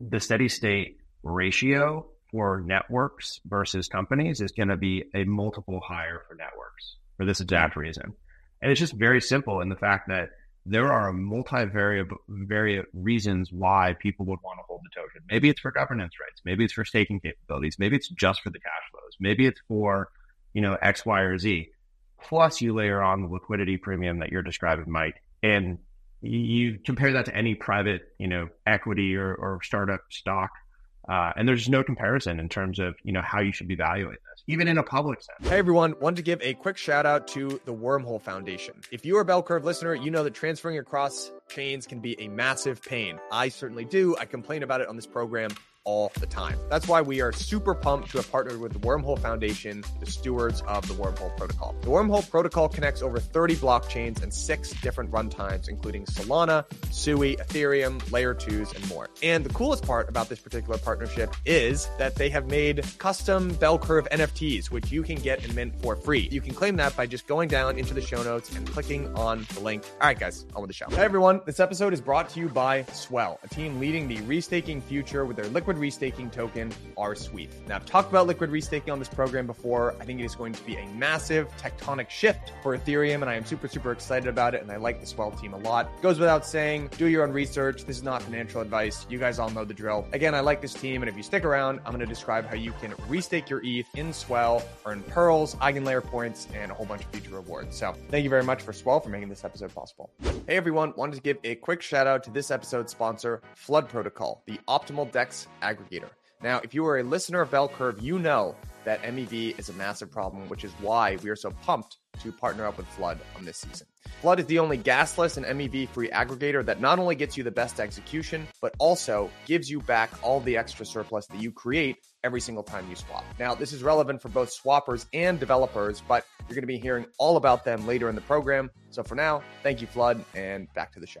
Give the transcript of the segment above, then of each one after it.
the steady state ratio for networks versus companies is going to be a multiple higher for networks for this exact reason. And it's just very simple in the fact that there are multivariate various reasons why people would want to hold the token. Maybe it's for governance rights. Maybe it's for staking capabilities. Maybe it's just for the cash flows. Maybe it's for, you know, X, Y, or Z. Plus you layer on the liquidity premium that you're describing, Mike. And you compare that to any private, you know, equity or, or startup stock uh, and there's no comparison in terms of you know how you should be valuing this, even in a public sense. Hey everyone, wanted to give a quick shout out to the Wormhole Foundation. If you're a Bell Curve listener, you know that transferring across chains can be a massive pain. I certainly do. I complain about it on this program all the time. That's why we are super pumped to have partnered with the Wormhole Foundation, the stewards of the Wormhole Protocol. The Wormhole Protocol connects over 30 blockchains and six different runtimes, including Solana, Sui, Ethereum, Layer 2s, and more. And the coolest part about this particular partnership is that they have made custom bell curve NFTs, which you can get and mint for free. You can claim that by just going down into the show notes and clicking on the link. All right, guys, on with the show. Hey, everyone. This episode is brought to you by Swell, a team leading the restaking future with their liquid liquid restaking token, rswETH. Now, I've talked about liquid restaking on this program before. I think it is going to be a massive tectonic shift for Ethereum, and I am super, super excited about it. And I like the Swell team a lot. Goes without saying, do your own research. This is not financial advice. You guys all know the drill. Again, I like this team, and if you stick around, I'm going to describe how you can restake your ETH in Swell, earn pearls, eigenlayer points, and a whole bunch of future rewards. So, thank you very much for Swell for making this episode possible. Hey everyone, wanted to give a quick shout out to this episode's sponsor, Flood Protocol, the optimal DEX aggregator. Now, if you are a listener of Bell Curve, you know that MEV is a massive problem, which is why we are so pumped to partner up with Flood on this season. Flood is the only gasless and MEV free aggregator that not only gets you the best execution, but also gives you back all the extra surplus that you create every single time you swap. Now, this is relevant for both swappers and developers, but you're going to be hearing all about them later in the program. So for now, thank you, Flood, and back to the show.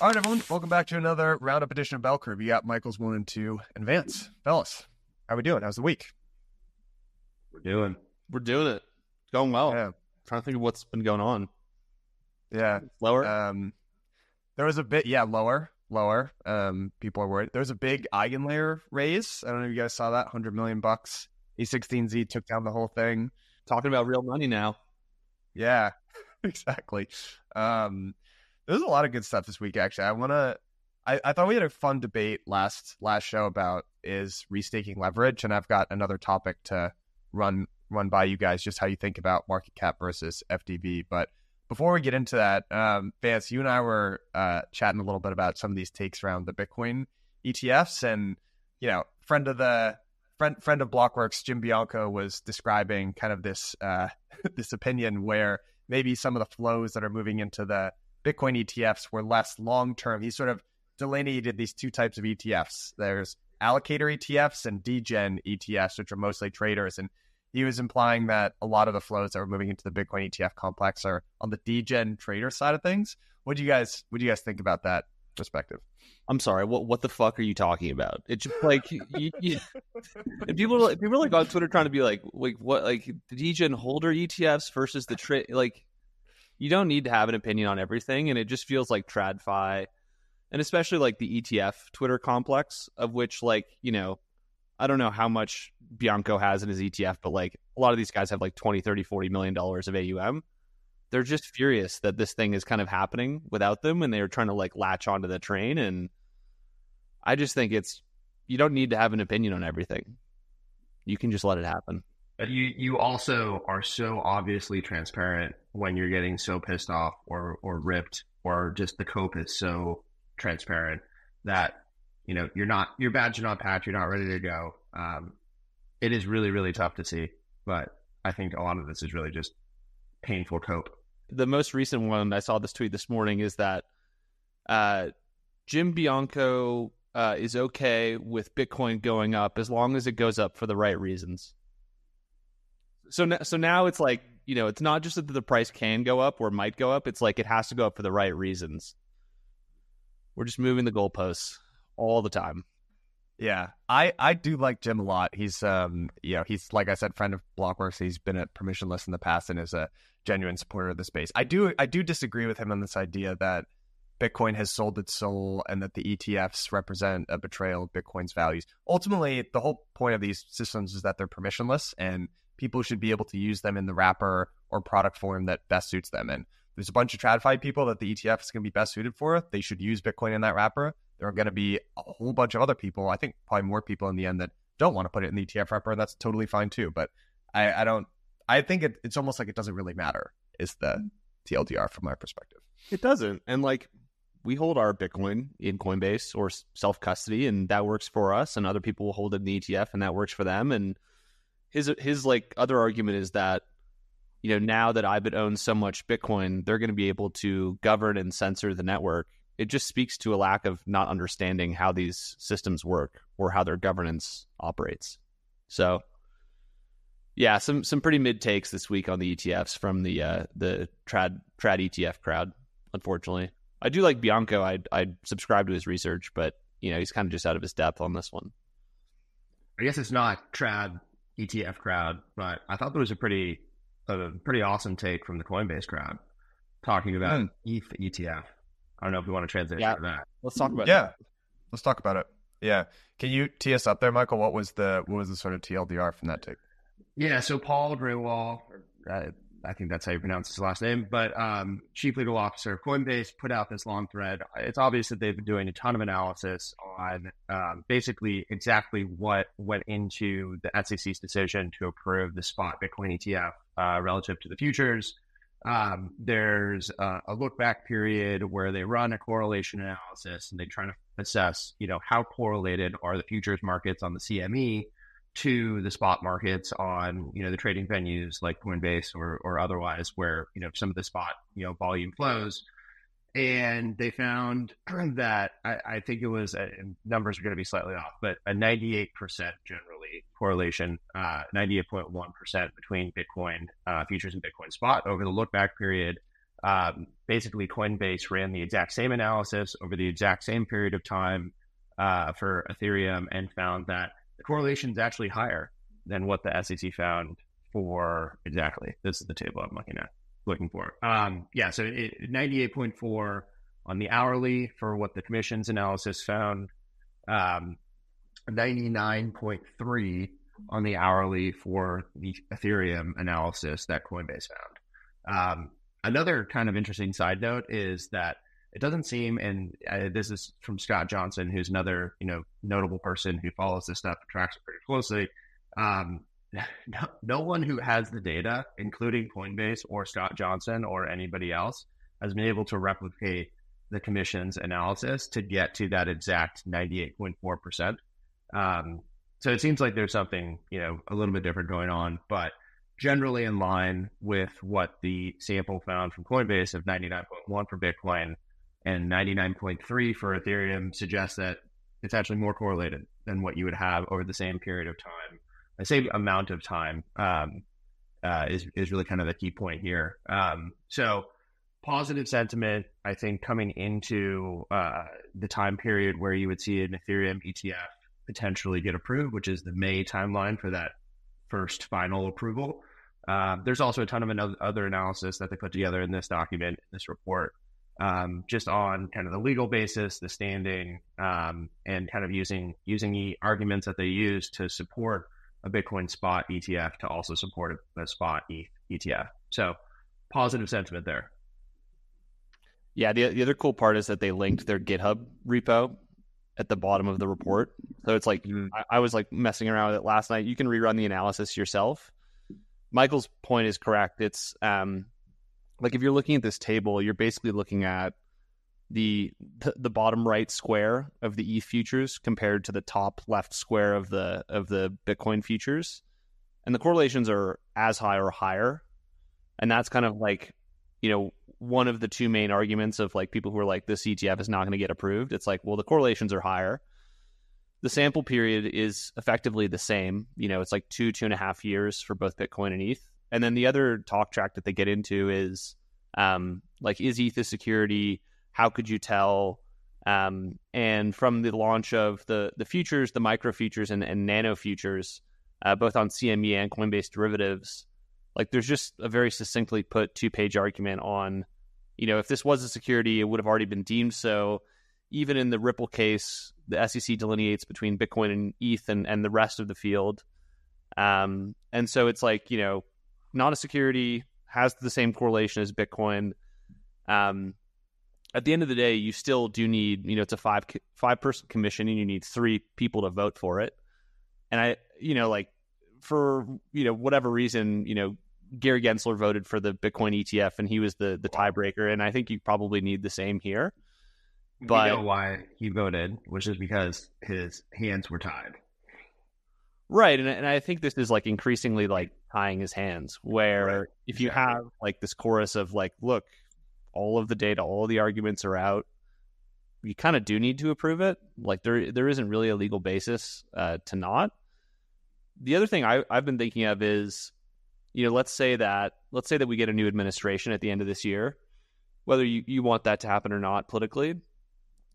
All right, everyone. Welcome back to another roundup edition of Bell Curve. You got Michael's one and two and Vance. Fellas, how we doing? How's the week? We're doing. We're doing it. It's going well. Yeah. trying to think of what's been going on. Yeah. Lower. Um, there was a bit, yeah, lower, lower. Um, people are worried. There was a big eigenlayer raise. I don't know if you guys saw that. Hundred million bucks. a16z took down the whole thing. Talking about real money now. Yeah, exactly. Um, there's a lot of good stuff this week. Actually, I want to. I, I thought we had a fun debate last last show about is restaking leverage, and I've got another topic to run run by you guys, just how you think about market cap versus FDV. But before we get into that, um, Vance, you and I were uh, chatting a little bit about some of these takes around the Bitcoin ETFs, and you know, friend of the friend friend of Blockworks, Jim Bianco, was describing kind of this uh, this opinion where maybe some of the flows that are moving into the Bitcoin ETFs were less long term. He sort of delineated these two types of ETFs. There's allocator ETFs and degen ETFs, which are mostly traders. And he was implying that a lot of the flows that were moving into the Bitcoin ETF complex are on the degen trader side of things. What do you guys what do you guys think about that perspective? I'm sorry. What what the fuck are you talking about? It's just like you, you, people people are like on Twitter trying to be like like what like the degen holder ETFs versus the trade like you don't need to have an opinion on everything, and it just feels like TradFi, and especially like the ETF Twitter complex, of which like you know, I don't know how much Bianco has in his ETF, but like a lot of these guys have like 20, 30, 40 million dollars of AUM. They're just furious that this thing is kind of happening without them, and they're trying to like latch onto the train. And I just think it's you don't need to have an opinion on everything. You can just let it happen. But you you also are so obviously transparent when you're getting so pissed off or or ripped or just the cope is so transparent that you know you're not your badge not patch, you're not ready to go. Um, it is really really tough to see, but I think a lot of this is really just painful cope. The most recent one I saw this tweet this morning is that uh, Jim Bianco uh, is okay with Bitcoin going up as long as it goes up for the right reasons. So so now it's like you know, it's not just that the price can go up or might go up. It's like it has to go up for the right reasons. We're just moving the goalposts all the time. Yeah, I I do like Jim a lot. He's um you know he's like I said, friend of Blockworks. He's been at Permissionless in the past and is a genuine supporter of the space. I do I do disagree with him on this idea that Bitcoin has sold its soul and that the ETFs represent a betrayal of Bitcoin's values. Ultimately, the whole point of these systems is that they're permissionless and people should be able to use them in the wrapper or product form that best suits them. And there's a bunch of TradFi people that the ETF is going to be best suited for. They should use Bitcoin in that wrapper there are going to be a whole bunch of other people. I think probably more people in the end that don't want to put it in the ETF wrapper, and that's totally fine too. But I, I don't. I think it, it's almost like it doesn't really matter. Is the mm-hmm. TLDR from my perspective? It doesn't, and like we hold our Bitcoin in Coinbase or self custody, and that works for us. And other people will hold it in the ETF, and that works for them. And his his like other argument is that you know now that IBIT owns so much Bitcoin, they're going to be able to govern and censor the network it just speaks to a lack of not understanding how these systems work or how their governance operates. So, yeah, some some pretty mid takes this week on the ETFs from the uh, the trad trad ETF crowd. Unfortunately, I do like Bianco. I I subscribe to his research, but you know he's kind of just out of his depth on this one. I guess it's not trad ETF crowd, but I thought there was a pretty a pretty awesome take from the Coinbase crowd talking about mm. ETH ETF. I don't know if we want to transition yeah. to that. Let's talk about yeah. It. Let's talk about it. Yeah. Can you tee us up there, Michael? What was the what was the sort of TLDR from that take? Yeah. So Paul Grewal, uh, I think that's how you pronounce his last name, but um, chief legal officer of Coinbase put out this long thread. It's obvious that they've been doing a ton of analysis on um, basically exactly what went into the SEC's decision to approve the spot Bitcoin ETF uh, relative to the futures. Um, there's a, a, look back period where they run a correlation analysis and they try to assess, you know, how correlated are the futures markets on the CME to the spot markets on, you know, the trading venues like Coinbase or, or otherwise, where, you know, some of the spot, you know, volume flows and they found that I, I think it was uh, numbers are going to be slightly off, but a 98% generally correlation, uh, 98.1% between Bitcoin uh, futures and Bitcoin spot over the look back period. Um, basically, Coinbase ran the exact same analysis over the exact same period of time uh, for Ethereum and found that the correlation is actually higher than what the SEC found for exactly. This is the table I'm looking at looking for. Um, yeah, so it, 98.4 on the hourly for what the commission's analysis found, um, 99.3 on the hourly for the Ethereum analysis that Coinbase found. Um, another kind of interesting side note is that it doesn't seem, and uh, this is from Scott Johnson, who's another you know notable person who follows this stuff and tracks it pretty closely. Um, no, no one who has the data, including Coinbase or Scott Johnson or anybody else, has been able to replicate the commission's analysis to get to that exact 98.4%. Um, so it seems like there's something, you know, a little bit different going on, but generally in line with what the sample found from Coinbase of 99.1 for Bitcoin and 99.3 for Ethereum suggests that it's actually more correlated than what you would have over the same period of time the same amount of time um, uh, is is really kind of the key point here. Um, so positive sentiment, I think, coming into uh, the time period where you would see an Ethereum ETF potentially get approved, which is the May timeline for that first final approval. Uh, there's also a ton of another, other analysis that they put together in this document, this report, um, just on kind of the legal basis, the standing, um, and kind of using using the arguments that they use to support a Bitcoin spot ETF to also support a, spot ETF. So positive sentiment there. Yeah, the the other cool part is that they linked their GitHub repo at the bottom of the report. So it's like mm. I, I, was like messing around with it last night. You can rerun the analysis yourself. Michael's point is correct. It's um like if you're looking at this table, you're basically looking at the, the bottom right square of the ETH futures compared to the top left square of the of the Bitcoin futures, and the correlations are as high or higher, and that's kind of like you know one of the two main arguments of like people who are like this ETF is not going to get approved. It's like well the correlations are higher. the sample period is effectively the same. You know, it's like two, two and a half years for both Bitcoin and ETH. And then the other talk track that they get into is um, like, is ETH a security? How could you tell? Um, and from the launch of the the futures, the micro futures and, and nano futures, uh, both on CME and Coinbase derivatives, like there's just a very succinctly put two page argument on, you know, if this was a security, it would have already been deemed so. Even in the Ripple case, the SEC delineates between Bitcoin and ETH and, and the rest of the field. Um, and so it's like, you know, not a security, has the same correlation as Bitcoin. Um, at the end of the day, you still do need, you know, it's a five five person commission, and you need three people to vote for it. And I, you know, like for you know whatever reason, you know, Gary Gensler voted for the Bitcoin ETF, and he was the the tiebreaker. And I think you probably need the same here. But you know why he voted, which is because his hands were tied. Right, and and I think this is like increasingly like tying his hands. Where right. if you exactly. have like this chorus of like, look, all of the data, all the arguments are out. You kind of do need to approve it. Like there, there isn't really a legal basis uh, to not. The other thing I, I've been thinking of is, you know, let's say that let's say that we get a new administration at the end of this year, whether you, you want that to happen or not politically.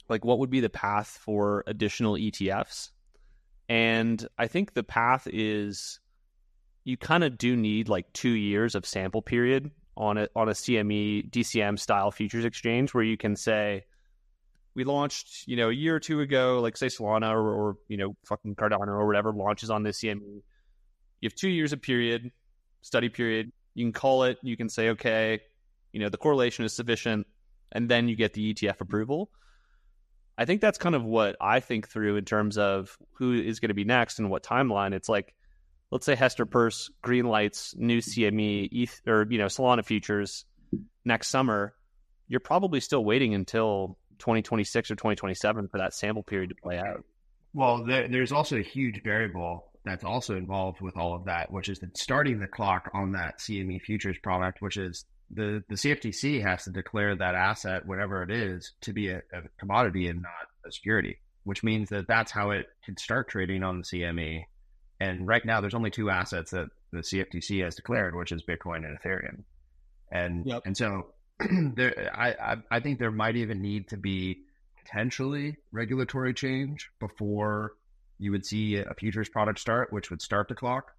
Like, what would be the path for additional ETFs? And I think the path is you kind of do need like two years of sample period on a on a CME DCM style futures exchange where you can say we launched you know a year or two ago like say Solana or, or you know fucking Cardano or whatever launches on this CME. You have two years of period study period. You can call it. You can say okay, you know the correlation is sufficient, and then you get the ETF approval. I think that's kind of what I think through in terms of who is going to be next and what timeline. It's like let's say Hester Peirce green lights new CME ETH or you know Solana futures next summer, you're probably still waiting until 2026 or 2027 for that sample period to play out. Well, there, there's also a huge variable that's also involved with all of that, which is starting the clock on that CME futures product, which is the, the CFTC has to declare that asset, whatever it is, to be a, a commodity and not a security, which means that that's how it can start trading on the CME and right now, there's only two assets that the CFTC has declared, which is Bitcoin and Ethereum. And yep. and so there, I, I think there might even need to be potentially regulatory change before you would see a futures product start, which would start the clock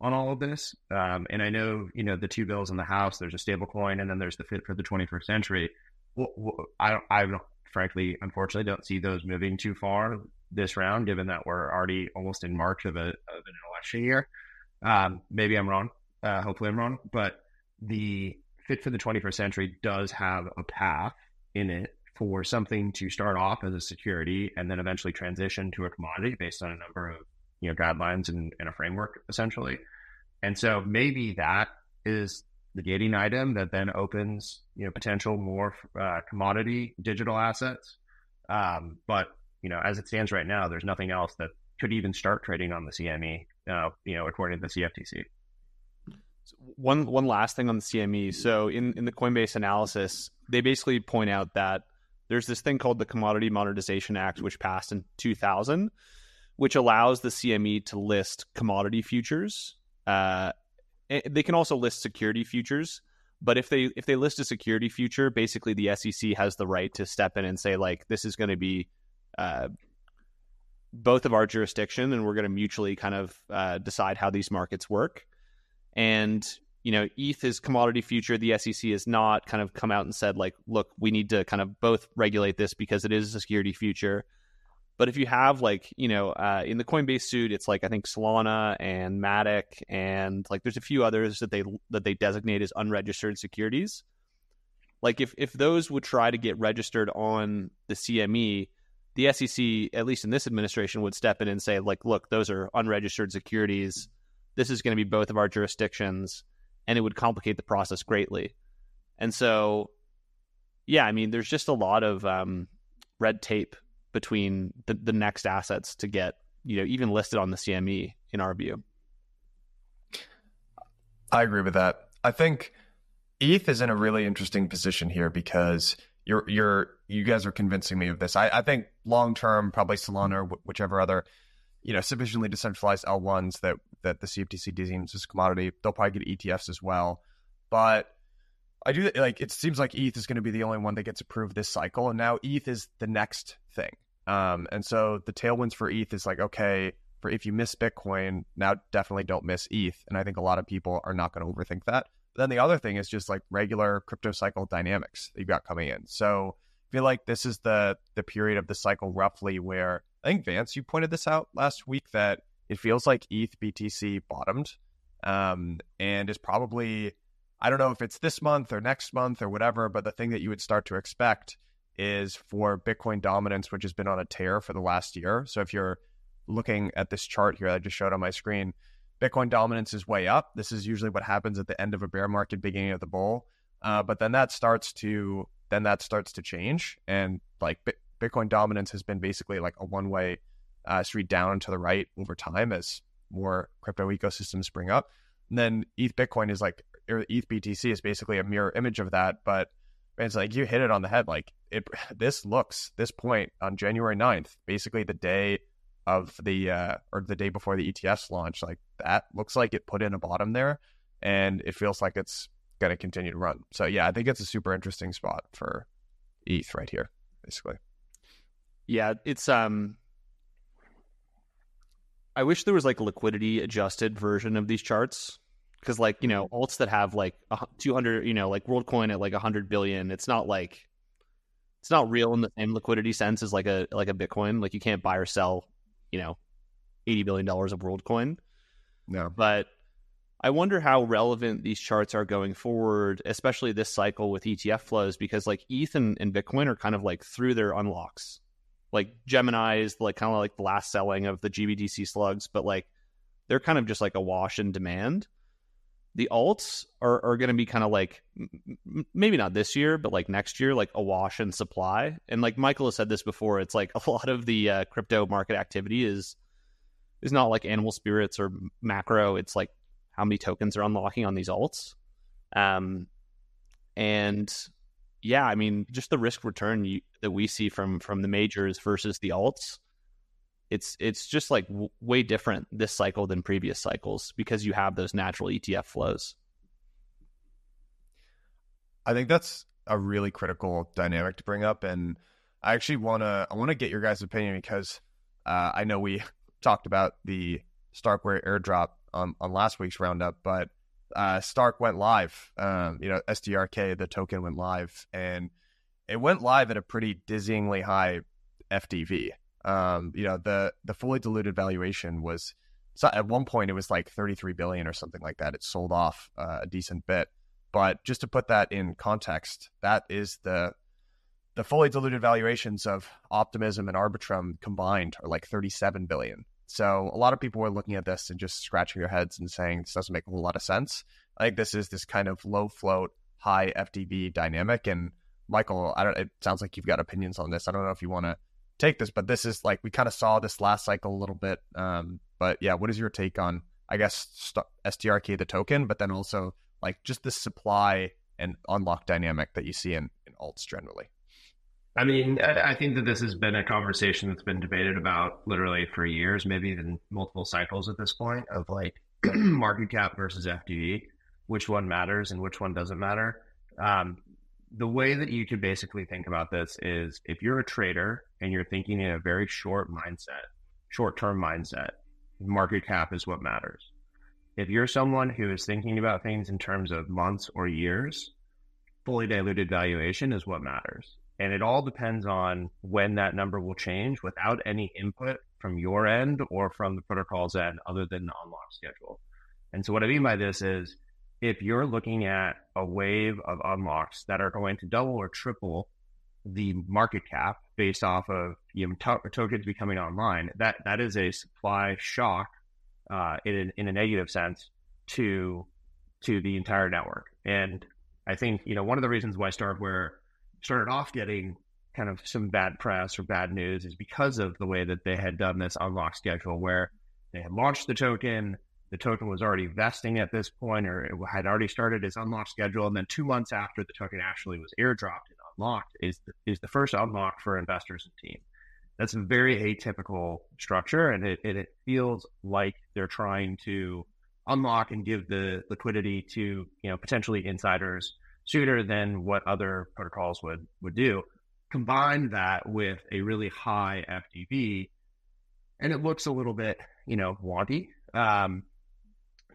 on all of this. Um, and I know, you know, the two bills in the House, there's a stable coin and then there's the fit for the 21st century. Well, I don't, I don't, frankly, unfortunately, don't see those moving too far this round, given that we're already almost in March of, a, of an election year. Um, maybe I'm wrong. Uh, hopefully, I'm wrong. But the Fit for the 21st Century does have a path in it for something to start off as a security and then eventually transition to a commodity based on a number of you know guidelines and, and a framework essentially. And so maybe that is the gating item that then opens you know potential more uh, commodity digital assets. Um, but you know, as it stands right now, there's nothing else that could even start trading on the CME. Uh, you know, according to the CFTC. One one last thing on the CME. So in in the Coinbase analysis, they basically point out that there's this thing called the Commodity Modernization Act, which passed in 2000, which allows the CME to list commodity futures. Uh, they can also list security futures, but if they if they list a security future, basically the SEC has the right to step in and say like this is going to be uh, both of our jurisdiction, and we're going to mutually kind of uh, decide how these markets work. And you know, ETH is commodity future. The SEC has not kind of come out and said like, look, we need to kind of both regulate this because it is a security future. But if you have like, you know, uh, in the Coinbase suit, it's like I think Solana and Matic and like there's a few others that they that they designate as unregistered securities. Like if if those would try to get registered on the CME, the SEC, at least in this administration, would step in and say, like, look, those are unregistered securities. This is going to be both of our jurisdictions, and it would complicate the process greatly. And so, yeah, I mean, there's just a lot of um, red tape between the, the next assets to get, you know, even listed on the CME, in our view. I agree with that. I think ETH is in a really interesting position here because you're you're you guys are convincing me of this. I, I think long term, probably Solana or whichever other you know sufficiently decentralized L1s that that the CFTC deems as a commodity, they'll probably get ETFs as well. But I do like it seems like ETH is going to be the only one that gets approved this cycle, and now ETH is the next thing. Um, and so the tailwinds for ETH is like okay, for if you miss Bitcoin, now definitely don't miss ETH. And I think a lot of people are not going to overthink that. But then the other thing is just like regular crypto cycle dynamics that you've got coming in. So feel like this is the the period of the cycle roughly where I think Vance, you pointed this out last week that it feels like ETH BTC bottomed, um, and is probably I don't know if it's this month or next month or whatever, but the thing that you would start to expect is for Bitcoin dominance, which has been on a tear for the last year. So if you're looking at this chart here I just showed on my screen, Bitcoin dominance is way up. This is usually what happens at the end of a bear market, beginning of the bull. Uh, but then that starts to then that starts to change, and like Bitcoin dominance has been basically like a one way uh, street down to the right over time as more crypto ecosystems spring up. And then ETH Bitcoin is like or ETH BTC is basically a mirror image of that, but it's like you hit it on the head. Like it, this looks this point on January 9th, basically the day of the uh, or the day before the ETFs launch, like that looks like it put in a bottom there, and it feels like it's going to continue to run. So yeah, I think it's a super interesting spot for ETH right here, basically. Yeah, it's um. I wish there was like a liquidity adjusted version of these charts because like you know mm-hmm. alts that have like 200 you know like worldcoin at like 100 billion it's not like it's not real in the same liquidity sense as like a like a bitcoin like you can't buy or sell you know, eighty billion dollars of WorldCoin. No, but I wonder how relevant these charts are going forward, especially this cycle with ETF flows, because like ETH and, and Bitcoin are kind of like through their unlocks. Like Gemini is like kind of like the last selling of the GBTC slugs, but like they're kind of just like a wash in demand. The alts are, are going to be kind of like m- maybe not this year, but like next year, like a wash in supply. And like Michael has said this before, it's like a lot of the uh, crypto market activity is is not like animal spirits or macro. It's like how many tokens are unlocking on these alts. Um, and yeah, I mean, just the risk return you, that we see from from the majors versus the alts it's it's just like w- way different this cycle than previous cycles because you have those natural ETF flows. I think that's a really critical dynamic to bring up, and I actually want to I want to get your guys' opinion because uh, I know we talked about the Starkware airdrop on on last week's roundup, but uh, Stark went live. Um, you know, STRK, the token went live, and it went live at a pretty dizzyingly high FDV. Um, you know, the the fully diluted valuation was so at one point it was like 33 billion or something like that. It sold off uh, a decent bit, but just to put that in context, that is the the fully diluted valuations of Optimism and Arbitrum combined are like 37 billion. So a lot of people were looking at this and just scratching their heads and saying this doesn't make a whole lot of sense. I think this is this kind of low float, high FDV dynamic. And Michael, I don't. It sounds like you've got opinions on this. I don't know if you want to take this, but this is like we kind of saw this last cycle a little bit. Um, but yeah, what is your take on I guess st- STRK the token, but then also like just the supply and unlock dynamic that you see in, in alts generally? I mean, I think that this has been a conversation that's been debated about literally for years, maybe even multiple cycles at this point of like market cap versus FDV, which one matters and which one doesn't matter. Um, the way that you could basically think about this is if you're a trader and you're thinking in a very short mindset, short term mindset, market cap is what matters. If you're someone who is thinking about things in terms of months or years, fully diluted valuation is what matters. And it all depends on when that number will change without any input from your end or from the protocol's end other than the unlock schedule. And so what I mean by this is if you're looking at a wave of unlocks that are going to double or triple the market cap based off of you know, to- tokens becoming online, that that is a supply shock uh, in in a negative sense to to the entire network. And I think you know one of the reasons why Starkware started off getting kind of some bad press or bad news is because of the way that they had done this unlock schedule, where they had launched the token, the token was already vesting at this point or it had already started its unlock schedule. And then two months after the token actually was airdropped and unlocked is is the first unlock for investors and team. That's a very atypical structure, and it, it, it feels like they're trying to unlock and give the liquidity to you know potentially insiders sooner than what other protocols would would do. Combine that with a really high FDV, and it looks a little bit you know wanty. Um,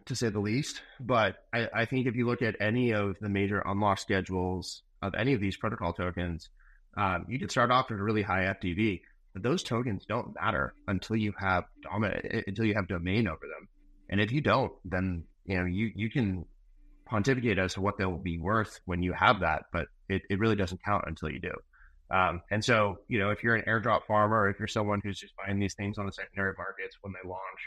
to say the least. But I, I, think if you look at any of the major unlock schedules of any of these protocol tokens, um, you can start off with a really high FDV, but those tokens don't matter until you have dominant until you have domain over them. And if you don't, then you know you you can pontificate as to what they'll be worth when you have that, but it, it really doesn't count until you do. Um, and so, you know, if you're an airdrop farmer, if you're someone who's just buying these things on the secondary markets when they launch,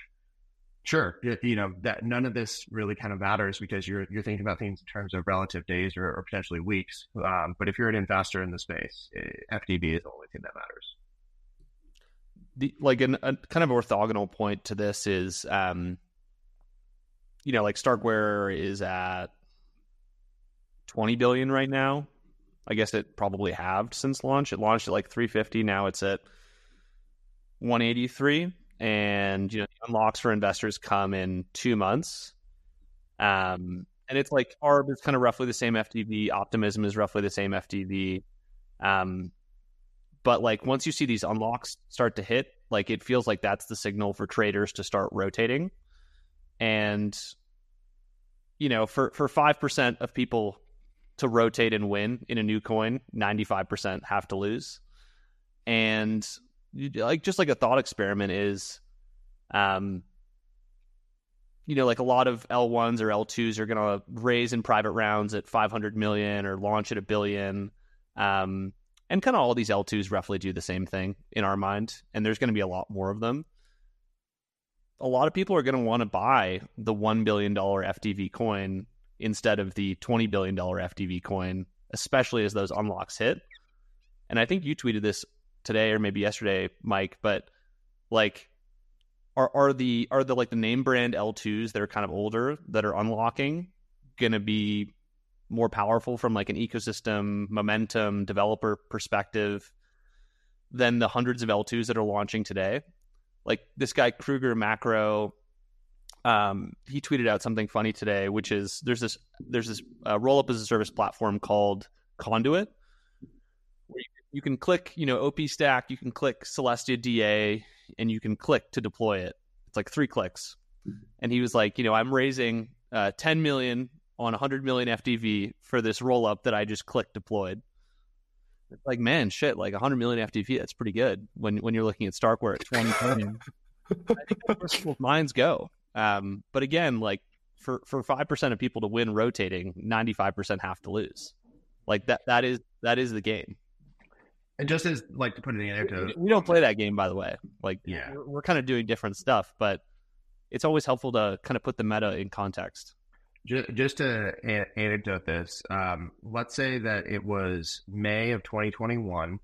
Sure, you know that none of this really kind of matters because you're you're thinking about things in terms of relative days or, or potentially weeks. Um, but if you're an investor in the space, eh, FDV is the only thing that matters. The, like an, a kind of orthogonal point to this is, um, you know, like Starkware is at twenty billion right now. I guess it probably halved since launch. It launched at like three fifty. Now it's at one eighty three and you know unlocks for investors come in two months. Um, and it's like ARB is kind of roughly the same FDV. Optimism is roughly the same FDV. Um, but like once you see these unlocks start to hit, like it feels like that's the signal for traders to start rotating. And you know, for for five percent of people to rotate and win in a new coin, ninety five percent have to lose. And like just like a thought experiment is um you know like a lot of L1s or L2s are going to raise in private rounds at 500 million or launch at a billion um and kind of all these L2s roughly do the same thing in our mind and there's going to be a lot more of them a lot of people are going to want to buy the 1 billion dollar FDV coin instead of the 20 billion dollar FDV coin especially as those unlocks hit and I think you tweeted this today or maybe yesterday, Mike, but like are are the are the like the name brand L2s that are kind of older that are unlocking going to be more powerful from like an ecosystem momentum developer perspective than the hundreds of L2s that are launching today? Like this guy Kruger Macro um, he tweeted out something funny today, which is there's this there's this uh, roll up as a service platform called Conduit, where you you can click, you know, OP stack, you can click Celestia DA, and you can click to deploy it. It's like three clicks. And he was like, you know, I'm raising uh, 10 million on 100 million FDV for this roll up that I just click deployed. It's like, man, shit, like 100 million FDV, that's pretty good when when you're looking at Starkware at 20 million. I think that's where minds go. Um, but again, like for for five percent of people to win rotating, 95 percent have to lose. Like that that is that is the game. And just as like to put in an anecdote, we don't play that game, by the way. Like, yeah, we're, we're kind of doing different stuff, but it's always helpful to kind of put the meta in context. Just, to anecdote this, um, let's say that it was May of 2021,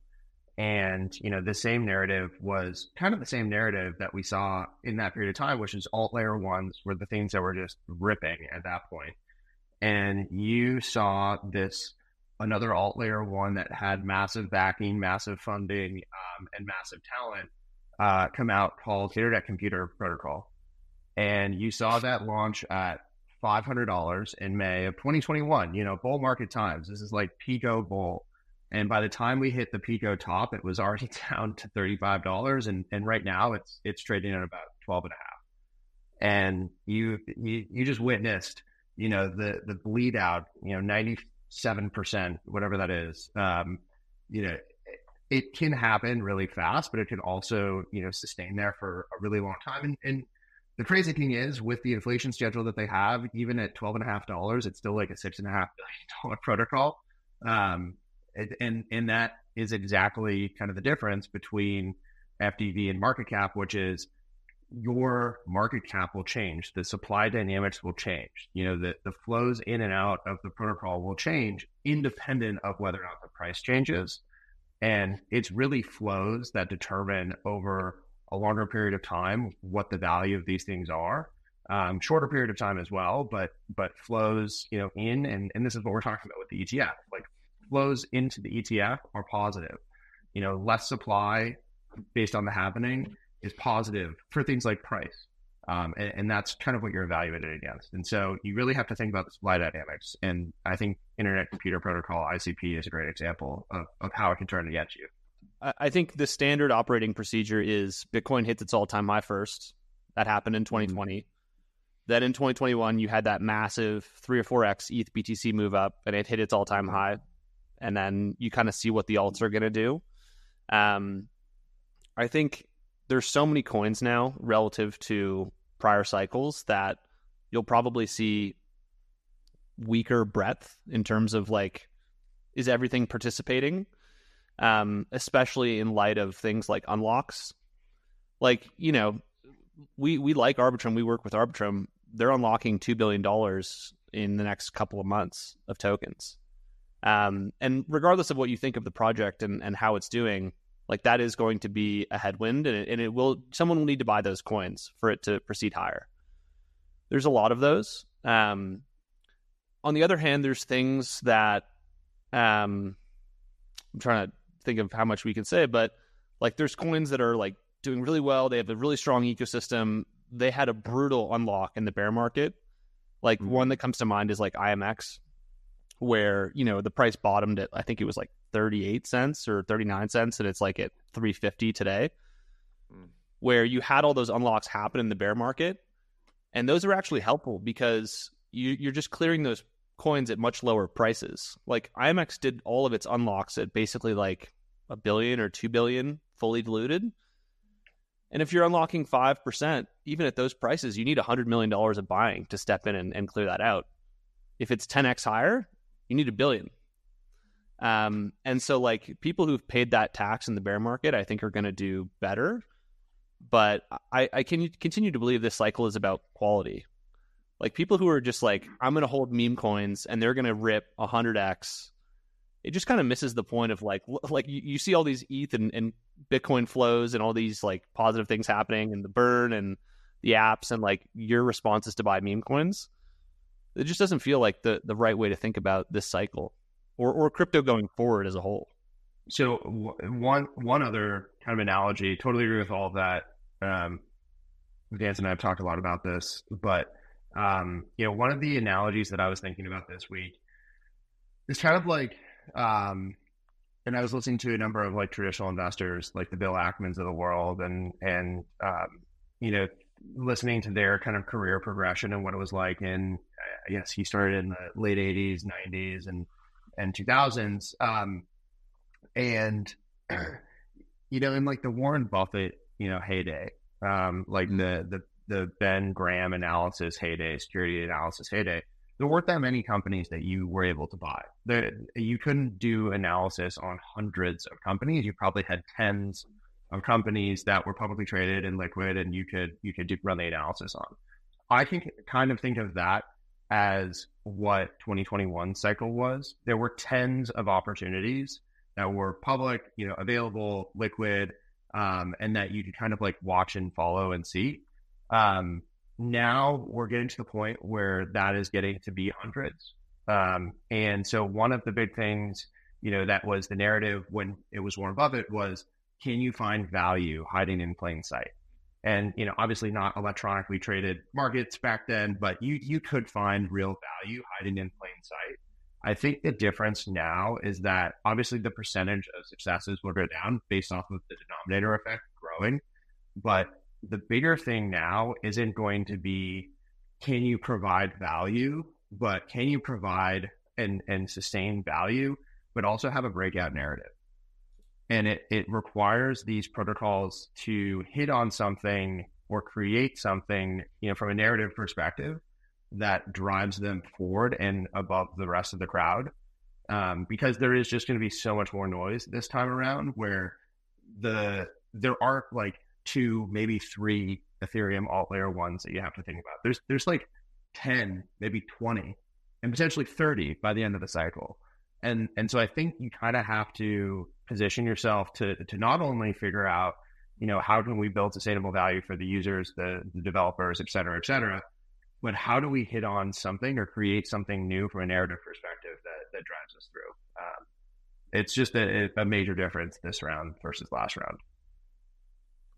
and you know the same narrative was kind of the same narrative that we saw in that period of time, which is alt layer ones were the things that were just ripping at that point, and you saw this another alt layer one that had massive backing, massive funding, um, and massive talent uh, come out called Internet Computer Protocol. And you saw that launch at $500 in May of 2021, you know, bull market times. This is like Pico bull. And by the time we hit the Pico top, it was already down to $35. And, and right now it's, it's trading at about 12 and a half. And you, you, you just witnessed, you know, the, the bleed out, you know, 97%, whatever that is. Um, you know, it can happen really fast, but it can also you know sustain there for a really long time. And, and the crazy thing is, with the inflation schedule that they have, even at twelve and a half dollars, it's still like a six and a half billion dollar protocol. Um, and and that is exactly kind of the difference between FDV and market cap, which is your market cap will change. The supply dynamics will change. You know, the, the flows in and out of the protocol will change independent of whether or not the price changes. And it's really flows that determine over a longer period of time what the value of these things are. Um, shorter period of time as well, but but flows, you know, in and, and this is what we're talking about with the ETF. Like flows into the ETF are positive. You know, less supply based on the happening is positive for things like price. Um, and, and, that's kind of what you're evaluated against. And so you really have to think about the supply dynamics. And I think Internet Computer Protocol, ICP, is a great example of, of how it can turn against you. I think the standard operating procedure is Bitcoin hits its all time high first. That happened in 2020. Mm-hmm. Then in 2021, you had that massive three or four X ETH BTC move up and it hit its all time high. And then you kind of see what the alts are going to do. Um, I think there's so many coins now relative to prior cycles that you'll probably see weaker breadth in terms of like, is everything participating? Um, especially in light of things like unlocks. Like, you know, we we like Arbitrum. We work with Arbitrum. They're unlocking two billion dollars in the next couple of months of tokens. Um, and regardless of what you think of the project and, and how it's doing, like that is going to be a headwind, and it, and it will. Someone will need to buy those coins for it to proceed higher. There's a lot of those. Um, on the other hand, there's things that um, I'm trying to think of how much we can say, but like there's coins that are like doing really well. They have a really strong ecosystem. They had a brutal unlock in the bear market. Like mm-hmm. one that comes to mind is like IMX, where you know the price bottomed at I think it was like 38 cents or 39 cents, and it's like at 350 today. Mm. Where you had all those unlocks happen in the bear market, and those are actually helpful because you, you're just clearing those coins at much lower prices. Like IMX did all of its unlocks at basically like a billion or two billion fully diluted. And if you're unlocking 5%, even at those prices, you need $100 million of buying to step in and, and clear that out. If it's 10x higher, you need a billion. Um, and so, like, people who've paid that tax in the bear market, I think are going to do better. But I, I can continue to believe this cycle is about quality. Like, people who are just like, I'm going to hold meme coins and they're going to rip 100x it just kind of misses the point of like like you, you see all these ETH and, and Bitcoin flows and all these like positive things happening and the burn and the apps and like your response is to buy meme coins. It just doesn't feel like the the right way to think about this cycle or or crypto going forward as a whole. So one one other kind of analogy, totally agree with all of that. Um, Dan and I have talked a lot about this, but um, you know, one of the analogies that I was thinking about this week is kind of like um, and I was listening to a number of like traditional investors, like the Bill Ackmans of the world, and and um, you know, listening to their kind of career progression and what it was like. And I guess he started in the late '80s, '90s, and and 2000s. Um, and you know, in like the Warren Buffett, you know, heyday, um, like the the the Ben Graham analysis heyday, security analysis heyday there weren't that many companies that you were able to buy. There, you couldn't do analysis on hundreds of companies. You probably had tens of companies that were publicly traded and liquid, and you could you could do, run the analysis on. I can kind of think of that as what 2021 cycle was. There were tens of opportunities that were public, you know, available, liquid, um, and that you could kind of like watch and follow and see. Um, now we're getting to the point where that is getting to be hundreds. Um, and so one of the big things, you know, that was the narrative when it was Warren Buffett was, can you find value hiding in plain sight? And, you know, obviously not electronically traded markets back then, but you, you could find real value hiding in plain sight. I think the difference now is that obviously the percentage of successes will go down based off of the denominator effect growing, but the bigger thing now isn't going to be can you provide value, but can you provide and, and sustain value, but also have a breakout narrative. And it, it requires these protocols to hit on something or create something, you know, from a narrative perspective that drives them forward and above the rest of the crowd. Um, because there is just going to be so much more noise this time around where the there are like two, maybe three Ethereum alt layer ones that you have to think about. There's there's like 10, maybe 20, and potentially 30 by the end of the cycle. And and so I think you kind of have to position yourself to to not only figure out, you know, how can we build sustainable value for the users, the, the developers, et cetera, et cetera, but how do we hit on something or create something new from a narrative perspective that, that drives us through? Um, it's just a, a major difference this round versus last round.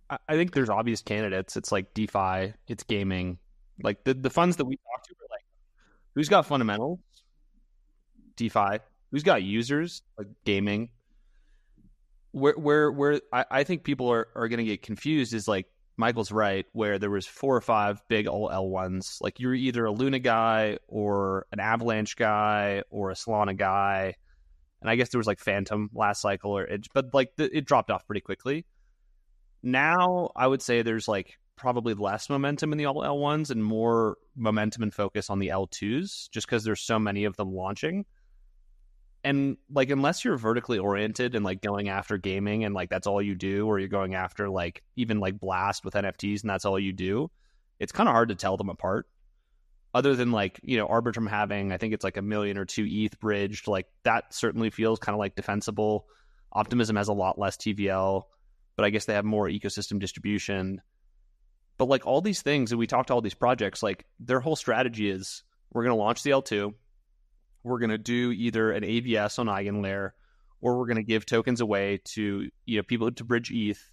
I think there's obvious candidates. It's like DeFi, it's gaming. Like the, the funds that we talk to are like, who's got fundamentals? DeFi. Who's got users? Like gaming. Where where where I, I think people are, are gonna get confused is like Michael's right, where there was four or five big old L ones. Like you're either a Luna guy or an Avalanche guy or a Solana guy. And I guess there was like Fantom last cycle or it, but like the, it dropped off pretty quickly now I would say there's like probably less momentum in the all L1s and more momentum and focus on the L2s just because there's so many of them launching. And like unless you're vertically oriented and like going after gaming and like that's all you do or you're going after like even like blast with NFTs and that's all you do, it's kind of hard to tell them apart. Other than like, you know, Arbitrum having I think it's like a million or two ETH bridged, like that certainly feels kind of like defensible. Optimism has a lot less TVL but I guess they have more ecosystem distribution. But like all these things, and we talked to all these projects, like their whole strategy is we're going to launch the L2, we're going to do either an AVS on EigenLayer, or we're going to give tokens away to you know people to bridge ETH.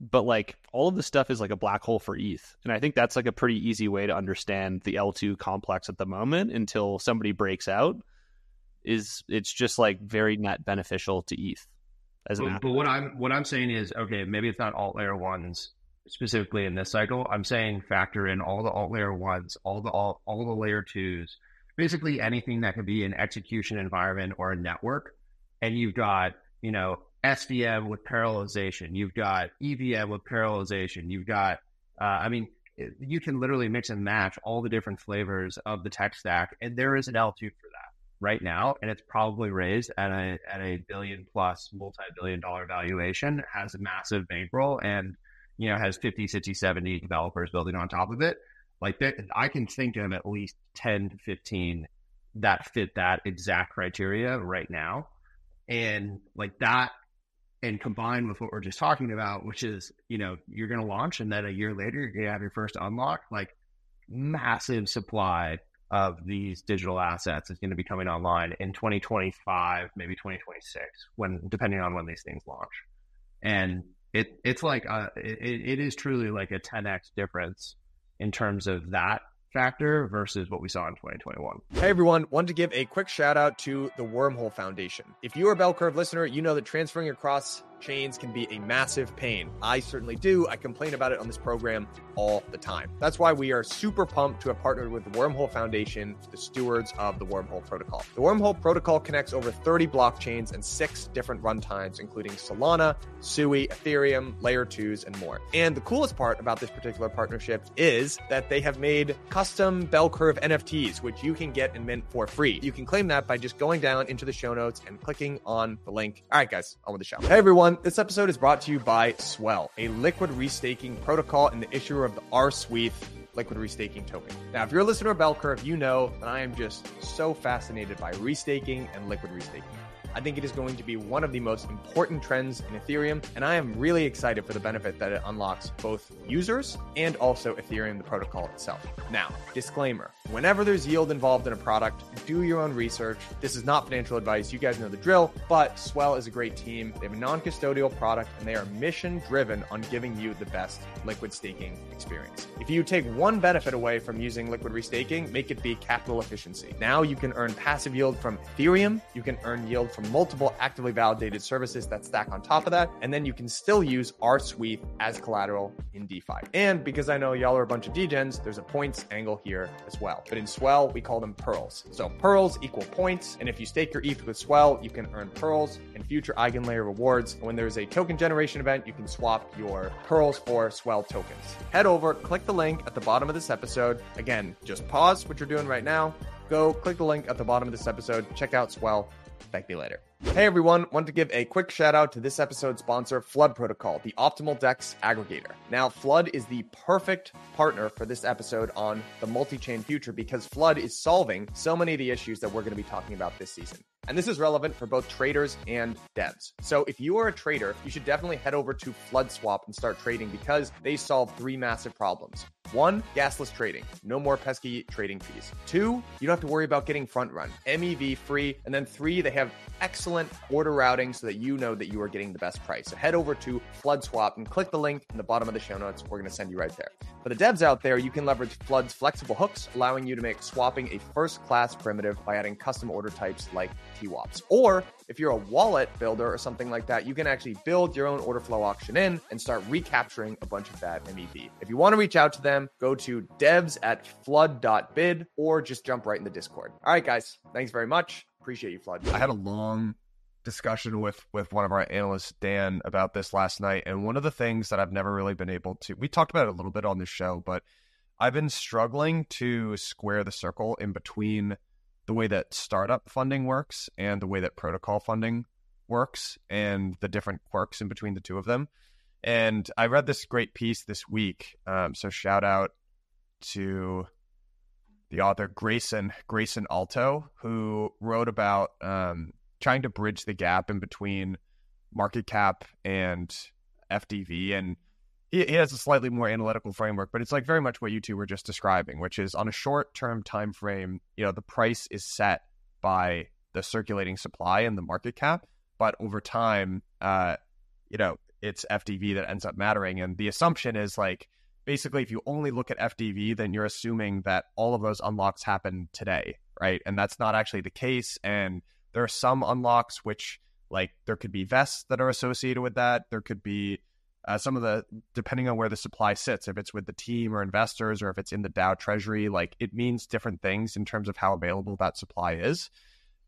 But like all of this stuff is like a black hole for ETH, and I think that's like a pretty easy way to understand the L2 complex at the moment until somebody breaks out. Is it's just like very net beneficial to ETH as but, but what I'm what I'm saying is okay, maybe it's not alt layer ones specifically in this cycle. I'm saying factor in all the alt layer ones, all the all, all the layer twos, basically anything that could be an execution environment or a network. And you've got, you know, SVM with parallelization, you've got EVM with parallelization, you've got uh, I mean, you can literally mix and match all the different flavors of the tech stack, and there is an L2 for that right now, and it's probably raised at a at a billion plus multi billion dollar valuation, has a massive bankroll, and you know has 50, 60, 70 developers building on top of it. Like that, I can think of at least ten to fifteen that fit that exact criteria right now, and like that. And combined with what we're just talking about, which is, you know, you're going to launch and then a year later, you're going to have your first unlock, like massive supply of these digital assets is going to be coming online in 2025, maybe 2026, when depending on when these things launch. And it it's like uh, a, it, it is truly like a 10x difference in terms of that factor versus what we saw in 2021. Hey everyone, wanted to give a quick shout out to the Wormhole Foundation. If you're a Bell Curve listener, you know that transferring across chains can be a massive pain. I certainly do. I complain about it on this program all the time. That's why we are super pumped to have partnered with the Wormhole Foundation, the stewards of the Wormhole Protocol. The Wormhole Protocol connects over 30 blockchains and six different runtimes, including Solana, Sui, Ethereum, Layer 2s, and more. And the coolest part about this particular partnership is that they have made custom bell curve NFTs, which you can get and mint for free. You can claim that by just going down into the show notes and clicking on the link. All right, guys, on with the show. Hey, everyone everyone. This episode is brought to you by Swell, a liquid restaking protocol and the issuer of the rswETH liquid restaking token. Now, if you're a listener of Bell Curve, you know that I am just so fascinated by restaking and liquid restaking. I think it is going to be one of the most important trends in Ethereum, and I am really excited for the benefit that it unlocks both users and also Ethereum, the protocol itself. Now, disclaimer whenever there's yield involved in a product, do your own research. This is not financial advice. You guys know the drill, but Swell is a great team. They have a non custodial product, and they are mission driven on giving you the best liquid staking experience. If you take one benefit away from using liquid restaking, make it be capital efficiency. Now you can earn passive yield from Ethereum, you can earn yield from multiple actively validated services that stack on top of that. And then you can still use rswETH as collateral in DeFi. And because I know y'all are a bunch of degens, there's a points angle here as well. But in Swell, we call them pearls. So pearls equal points. And if you stake your ETH with Swell, you can earn pearls and future EigenLayer rewards. And when there's a token generation event, you can swap your pearls for Swell tokens. Head over, click the link at the bottom of this episode. Again, just pause what you're doing right now. Go click the link at the bottom of this episode. Check out Swell Thank you later. Hey everyone, want to give a quick shout out to this episode's sponsor, Flood Protocol, the optimal DEX aggregator. Now, Flood is the perfect partner for this episode on the multi chain future because Flood is solving so many of the issues that we're going to be talking about this season. And this is relevant for both traders and devs. So if you are a trader, you should definitely head over to Flood Swap and start trading because they solve three massive problems. One, gasless trading. No more pesky trading fees. Two, you don't have to worry about getting front run. MEV free. And then three, they have excellent order routing so that you know that you are getting the best price. So head over to Flood Swap and click the link in the bottom of the show notes. We're going to send you right there. For the devs out there, you can leverage Flood's flexible hooks, allowing you to make swapping a first class primitive by adding custom order types like TWAPs. Or if you're a wallet builder or something like that, you can actually build your own order flow auction in and start recapturing a bunch of that MEV. If you want to reach out to them, go to devs at flood.bid or just jump right in the Discord. All right, guys. Thanks very much. Appreciate you, Flood. I had a long discussion with with one of our analysts, Dan, about this last night, and one of the things that I've never really been able to. We talked about it a little bit on the show, but I've been struggling to square the circle in between the way that startup funding works and the way that protocol funding works and the different quirks in between the two of them. And I read this great piece this week. Um, so shout out to the author Grayson Grayson Alto, who wrote about um, trying to bridge the gap in between market cap and FDV. And he, he has a slightly more analytical framework, but it's like very much what you two were just describing, which is on a short term time frame, you know, the price is set by the circulating supply and the market cap. But over time, uh, you know, it's FDV that ends up mattering. And the assumption is like basically if you only look at FDV, then you're assuming that all of those unlocks happen today, right? And that's not actually the case. And there are some unlocks which like there could be vests that are associated with that. There could be uh, some of the depending on where the supply sits, if it's with the team or investors, or if it's in the DAO treasury, like it means different things in terms of how available that supply is.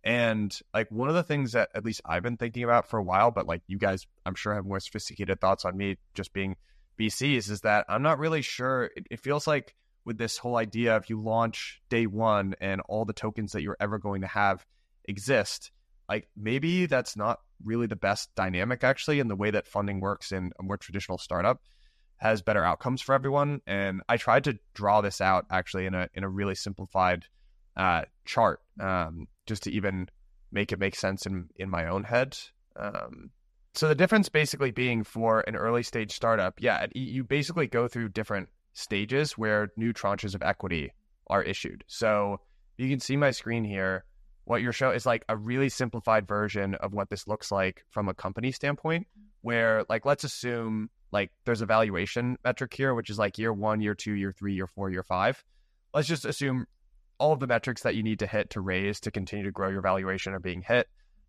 And like one of the things that at least I've been thinking about for a while, but like you guys, I'm sure have more sophisticated thoughts on me just being VCs, is that I'm not really sure. It, it feels like with this whole idea, if you launch day one and all the tokens that you're ever going to have exist, like maybe that's not really the best dynamic actually in the way that funding works in a more traditional startup has better outcomes for everyone. And i tried to draw this out actually in a in a really simplified uh, chart um, just to even make it make sense in in my own head. Um, so the difference basically being for an early stage startup yeah you basically go through different stages where new tranches of equity are issued. So you can see my screen here what your show is like a really simplified version of what this looks like from a company standpoint where like let's assume like there's a valuation metric here which is like year one year two year three year four year five. Let's just assume all of the metrics that you need to hit to raise to continue to grow your valuation are being hit.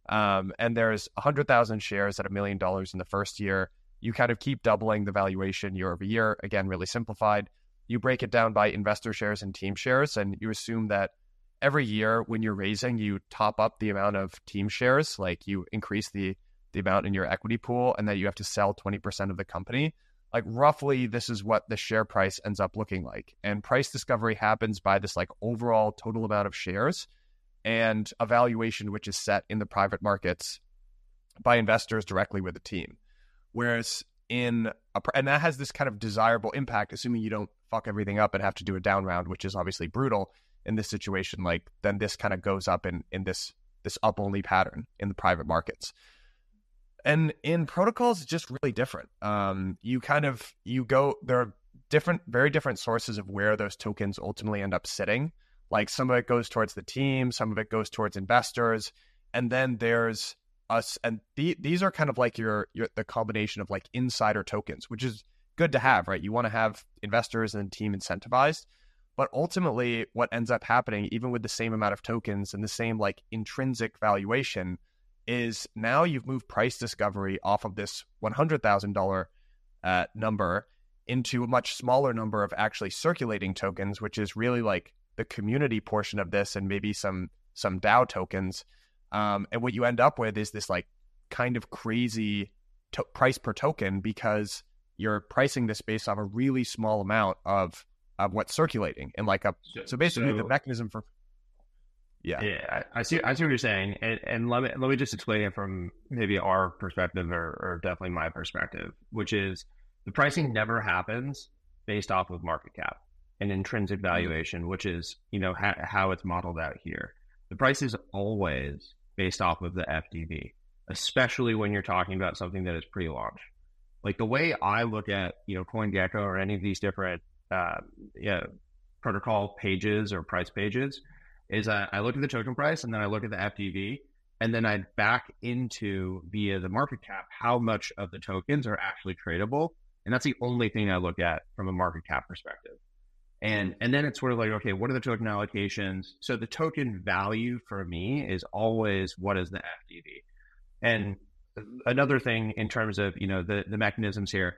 Um, and there's 100000 shares at a million dollars in the first year. You kind of keep doubling the valuation year over year. Again really simplified. You break it down by investor shares and team shares and you assume that every year when you're raising, you top up the amount of team shares, like you increase the the amount in your equity pool, and that you have to sell 20% of the company. Like roughly, this is what the share price ends up looking like. And price discovery happens by this like overall total amount of shares and a valuation which is set in the private markets by investors directly with the team. Whereas in a, and that has this kind of desirable impact, assuming you don't fuck everything up and have to do a down round, which is obviously brutal in this situation, like then this kind of goes up in in this this up only pattern in the private markets. And in protocols, it's just really different. Um, you kind of you go there are different, very different sources of where those tokens ultimately end up sitting. Like some of it goes towards the team, some of it goes towards investors, and then there's us. And the, these are kind of like your your the combination of like insider tokens, which is good to have, right? You want to have investors and team incentivized, but ultimately, what ends up happening, even with the same amount of tokens and the same like intrinsic valuation, is now you've moved price discovery off of this $100,000 uh, number into a much smaller number of actually circulating tokens, which is really like the community portion of this and maybe some some DAO tokens. Um, and what you end up with is this like kind of crazy to- price per token because you're pricing this based off a really small amount of of what's circulating and like a so, so basically so, the mechanism for yeah. Yeah I, I, see I see what you're saying and, and let me let me just explain it from maybe our perspective or, or definitely my perspective which is the pricing never happens based off of market cap and intrinsic mm-hmm. valuation which is you know ha- how it's modeled out here. The price is always based off of the FDV especially when you're talking about something that is pre-launch like the way I look at you know CoinGecko or any of these different uh, know, protocol pages or price pages is I, I look at the token price and then I look at the FDV and then I back into via the market cap how much of the tokens are actually tradable. And that's the only thing I look at from a market cap perspective. And and then it's sort of like, okay, what are the token allocations? So the token value for me is always what is the FDV. And another thing in terms of you know the the mechanisms here,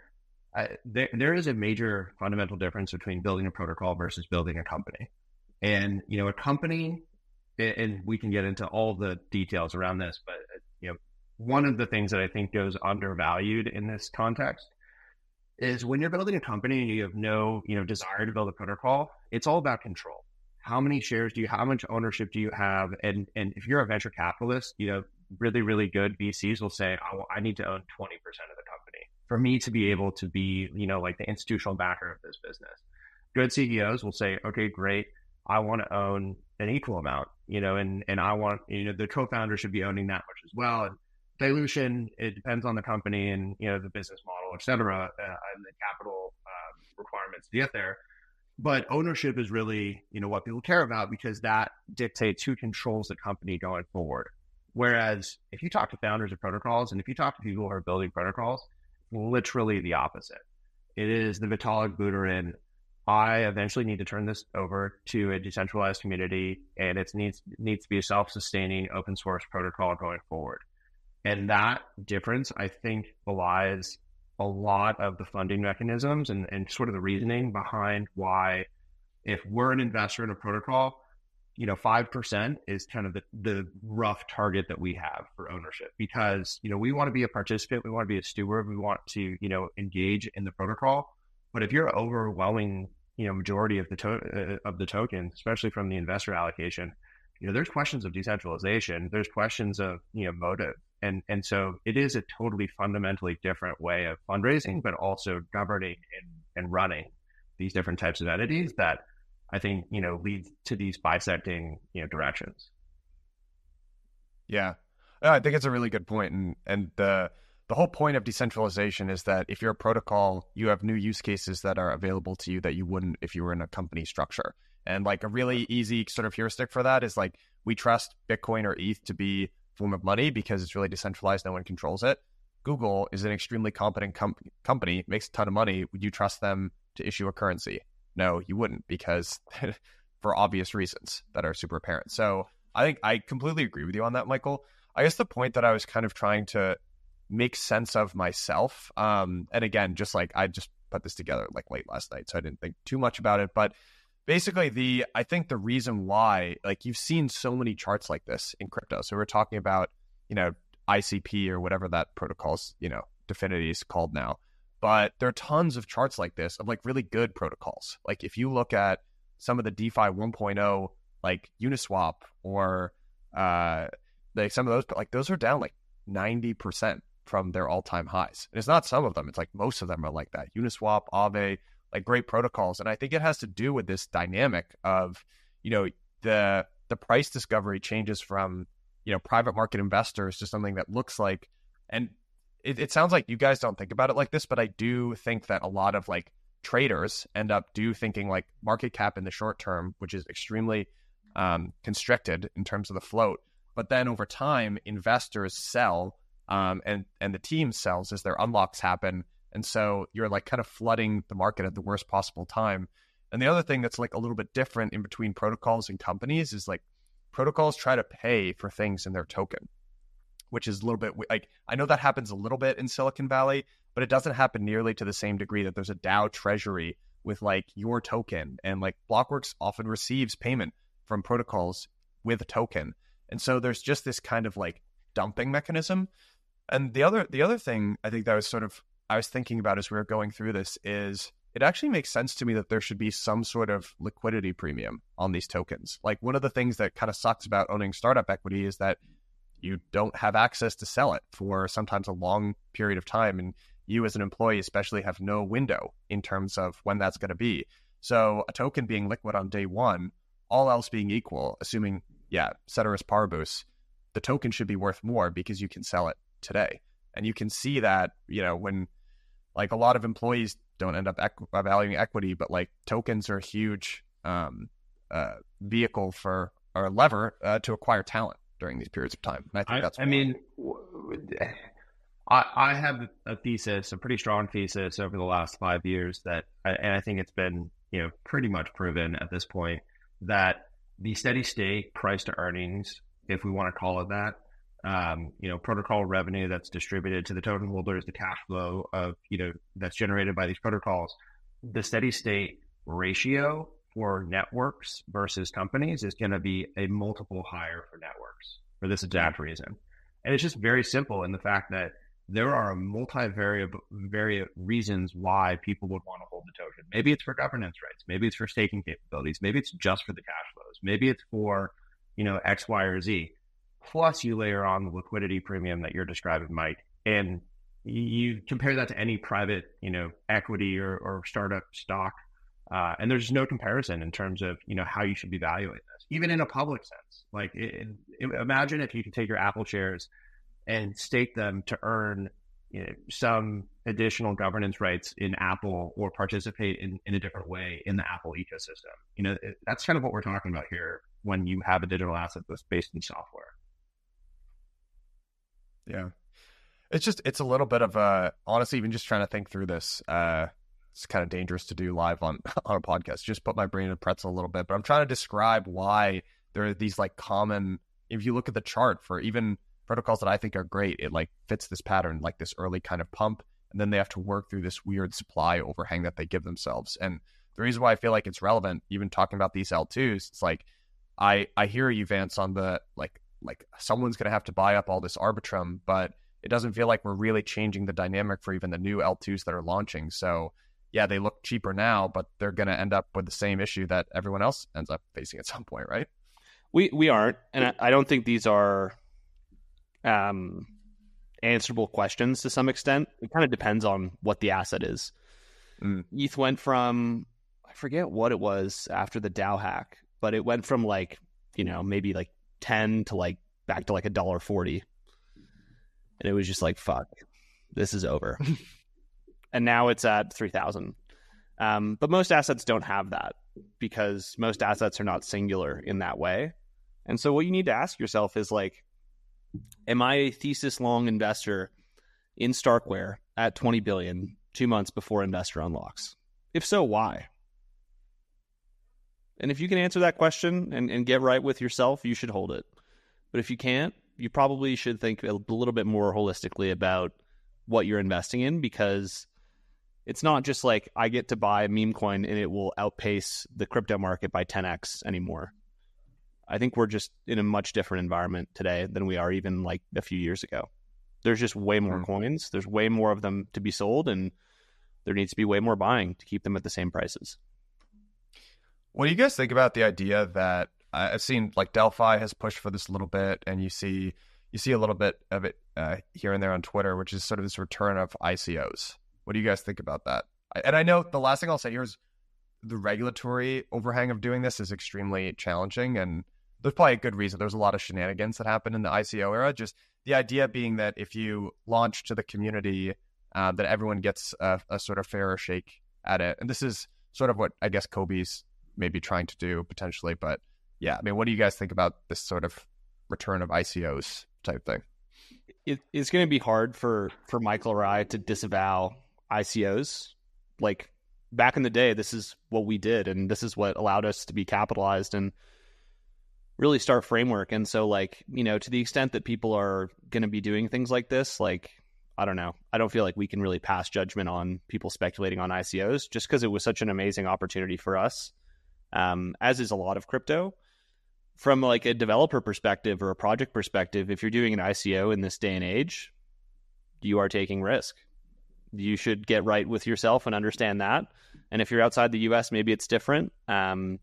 there there is a major fundamental difference between building a protocol versus building a company. And you know, a company, and we can get into all the details around this, but you know, one of the things that I think goes undervalued in this context is when you're building a company and you have no, you know, desire to build a protocol, it's all about control. How many shares do you, how much ownership do you have? And, and if you're a venture capitalist, you know, really, really good VCs will say, oh, I need to own 20% of the for me to be able to be, you know, like the institutional backer of this business. Good CEOs will say, okay, great. I want to own an equal amount, you know, and, and I want, you know, the co-founder should be owning that much as well. And dilution it depends on the company and you know the business model et cetera uh, and the capital uh, requirements to get there but ownership is really you know what people care about because that dictates who controls the company going forward whereas if you talk to founders of protocols and if you talk to people who are building protocols literally the opposite it is the vitalik buterin I eventually need to turn this over to a decentralized community, and it needs needs to be a self-sustaining open source protocol going forward. And that difference, I think, belies a lot of the funding mechanisms and, and sort of the reasoning behind why, if we're an investor in a protocol, you know, 5% is kind of the, the rough target that we have for ownership because, you know, we want to be a participant. We want to be a steward. We want to, you know, engage in the protocol. But if you're overwhelming, you know, majority of the, to- uh, of the token, especially from the investor allocation, you know, there's questions of decentralization. There's questions of, you know, motive and and so it is a totally fundamentally different way of fundraising, but also governing and, and running these different types of entities that I think you know leads to these bisecting you know directions. Yeah, I think it's a really good point, and and the the whole point of decentralization is that if you're a protocol, you have new use cases that are available to you that you wouldn't if you were in a company structure. And like a really easy sort of heuristic for that is like we trust Bitcoin or ETH to be form of money because it's really decentralized. No one controls it. Google is an extremely competent com- company, makes a ton of money. Would you trust them to issue a currency? No, you wouldn't because for obvious reasons that are super apparent. So I think I completely agree with you on that, Michael. I guess the point that I was kind of trying to make sense of myself, um, and again, just like I just put this together like late last night, so I didn't think too much about it, but basically the i think the reason why like you've seen so many charts like this in crypto so we're talking about you know icp or whatever that protocol's you know DFINITY is called now but there are tons of charts like this of like really good protocols. Like if you look at some of the defi 1.0 like uniswap or uh like some of those but like those are down like 90% from their all-time highs. And it's not some of them it's like most of them are like that. Uniswap aave like great protocols. And I think it has to do with this dynamic of, you know, the the price discovery changes from, you know, private market investors to something that looks like and it, it sounds like you guys don't think about it like this, but I do think that a lot of like traders end up do thinking like market cap in the short term, which is extremely um, constricted in terms of the float. But then over time, investors sell um, and and the team sells as their unlocks happen, and so you're like kind of flooding the market at the worst possible time. And the other thing that's like a little bit different in between protocols and companies is like protocols try to pay for things in their token, which is a little bit like I know that happens a little bit in Silicon Valley, but it doesn't happen nearly to the same degree that there's a DAO treasury with like your token. And like Blockworks often receives payment from protocols with a token. And so there's just this kind of like dumping mechanism. And the other the other thing I think that was sort of I was thinking about as we were going through this is it actually makes sense to me that there should be some sort of liquidity premium on these tokens. Like one of the things that kind of sucks about owning startup equity is that you don't have access to sell it for sometimes a long period of time. And you as an employee, especially, have no window in terms of when that's going to be. So a token being liquid on day one, all else being equal, assuming, yeah, ceteris paribus, the token should be worth more because you can sell it today. And you can see that, you know, when like a lot of employees don't end up equ- valuing equity, but like tokens are a huge um, uh, vehicle for or lever uh, to acquire talent during these periods of time. And I think I, that's. I mean, I, I have a thesis, a pretty strong thesis over the last five years that, and I think it's been you know pretty much proven at this point that the steady state price to earnings, if we want to call it that, um, you know, protocol revenue that's distributed to the token holders, the cash flow of, you know, that's generated by these protocols, the steady state ratio for networks versus companies is going to be a multiple higher for networks for this exact reason. And it's just very simple in the fact that there are multivariate various reasons why people would want to hold the token. Maybe it's for governance rights. Maybe it's for staking capabilities. Maybe it's just for the cash flows. Maybe it's for, you know, X, Y, or Z. Plus, you layer on the liquidity premium that you're describing, Mike, and you compare that to any private, you know, equity or, or startup stock, uh, and there's no comparison in terms of you know how you should be valuing this, even in a public sense. Like, it, it, imagine if you could take your Apple shares and stake them to earn you know, some additional governance rights in Apple or participate in, in a different way in the Apple ecosystem. You know, it, that's kind of what we're talking about here when you have a digital asset that's based in software. Yeah. It's just it's a little bit of a honestly even just trying to think through this. Uh it's kind of dangerous to do live on on a podcast. Just put my brain in a pretzel a little bit, but I'm trying to describe why there are these like common if you look at the chart for even protocols that I think are great, it like fits this pattern, like this early kind of pump, and then they have to work through this weird supply overhang that they give themselves. And the reason why I feel like it's relevant, even talking about these L2s, it's like I I hear you, Vance, on the like like someone's gonna have to buy up all this Arbitrum, but it doesn't feel like we're really changing the dynamic for even the new L2s that are launching. So yeah, they look cheaper now, but they're gonna end up with the same issue that everyone else ends up facing at some point, right? We we aren't, and I, I don't think these are um, answerable questions to some extent. It kind of depends on what the asset is. Mm. ETH went from I forget what it was after the DAO hack, but it went from like you know maybe like ten to like back to like a dollar forty, and it was just like fuck, this is over. and now it's at three thousand. Um, but most assets don't have that because most assets are not singular in that way. And so what you need to ask yourself is like, am I a thesis long investor in Starkware at 20 billion two months before investor unlocks? If so, why? And if you can answer that question and, and get right with yourself, you should hold it. But if you can't, you probably should think a little bit more holistically about what you're investing in because it's not just like I get to buy a meme coin and it will outpace the crypto market by 10x anymore. I think we're just in a much different environment today than we are even like a few years ago. There's just way more mm. coins. There's way more of them to be sold, and there needs to be way more buying to keep them at the same prices. What do you guys think about the idea that I've seen like Delphi has pushed for this a little bit, and you see you see a little bit of it uh, here and there on Twitter, which is sort of this return of ICOs. What do you guys think about that? And I know the last thing I'll say here is the regulatory overhang of doing this is extremely challenging, and there's probably a good reason. There's a lot of shenanigans that happened in the ICO era. Just the idea being that if you launch to the community, uh, that everyone gets a, a, sort of fairer shake at it. And this is sort of what I guess Cobie's maybe trying to do potentially. But yeah, I mean, what do you guys think about this sort of return of ICOs type thing? It, it's going to be hard for for Michael I to disavow ICOs. Like back in the day, this is what we did, and this is what allowed us to be capitalized and really start framework. And so, like, you know, to the extent that people are going to be doing things like this, like, I don't know. I don't feel like we can really pass judgment on people speculating on ICOs just because it was such an amazing opportunity for us, um, as is a lot of crypto. From like a developer perspective or a project perspective, if you're doing an ICO in this day and age, you are taking risk. You should get right with yourself and understand that. And if you're outside the US, maybe it's different. Um,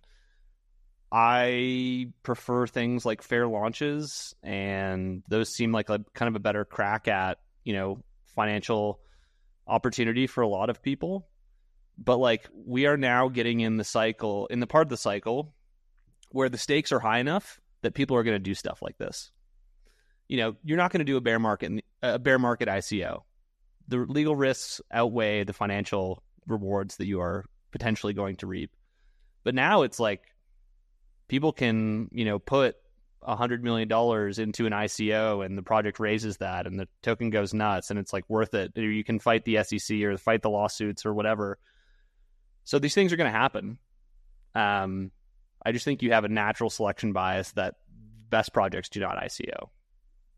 I prefer things like fair launches, and those seem like a kind of a better crack at you know financial opportunity for a lot of people. But like we are now getting in the cycle, in the part of the cycle where the stakes are high enough that people are going to do stuff like this. You know, you're not going to do a bear market, a bear market ICO. The legal risks outweigh the financial rewards that you are potentially going to reap. But now it's like people can, you know, put a hundred million dollars into an ICO and the project raises that and the token goes nuts and it's like worth it. You can fight the SEC or fight the lawsuits or whatever. So these things are going to happen. Um, I just think you have a natural selection bias that best projects do not ICO.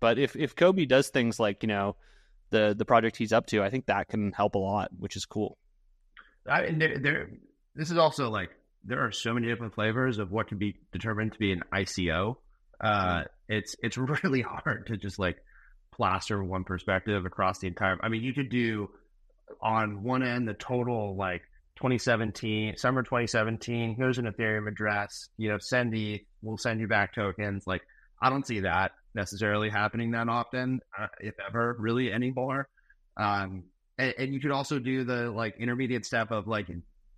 But if if Cobie does things like you know the the project he's up to, I think that can help a lot, which is cool. I there, there, this is also like there are so many different flavors of what can be determined to be an ICO. Uh, it's it's really hard to just like plaster one perspective across the entire. I mean, you could do on one end the total like 2017 summer 2017. Here's an Ethereum address. You know, send the we'll send you back tokens. Like I don't see that necessarily happening that often, uh, if ever, really anymore. Um, and, and, you could also do the like intermediate step of like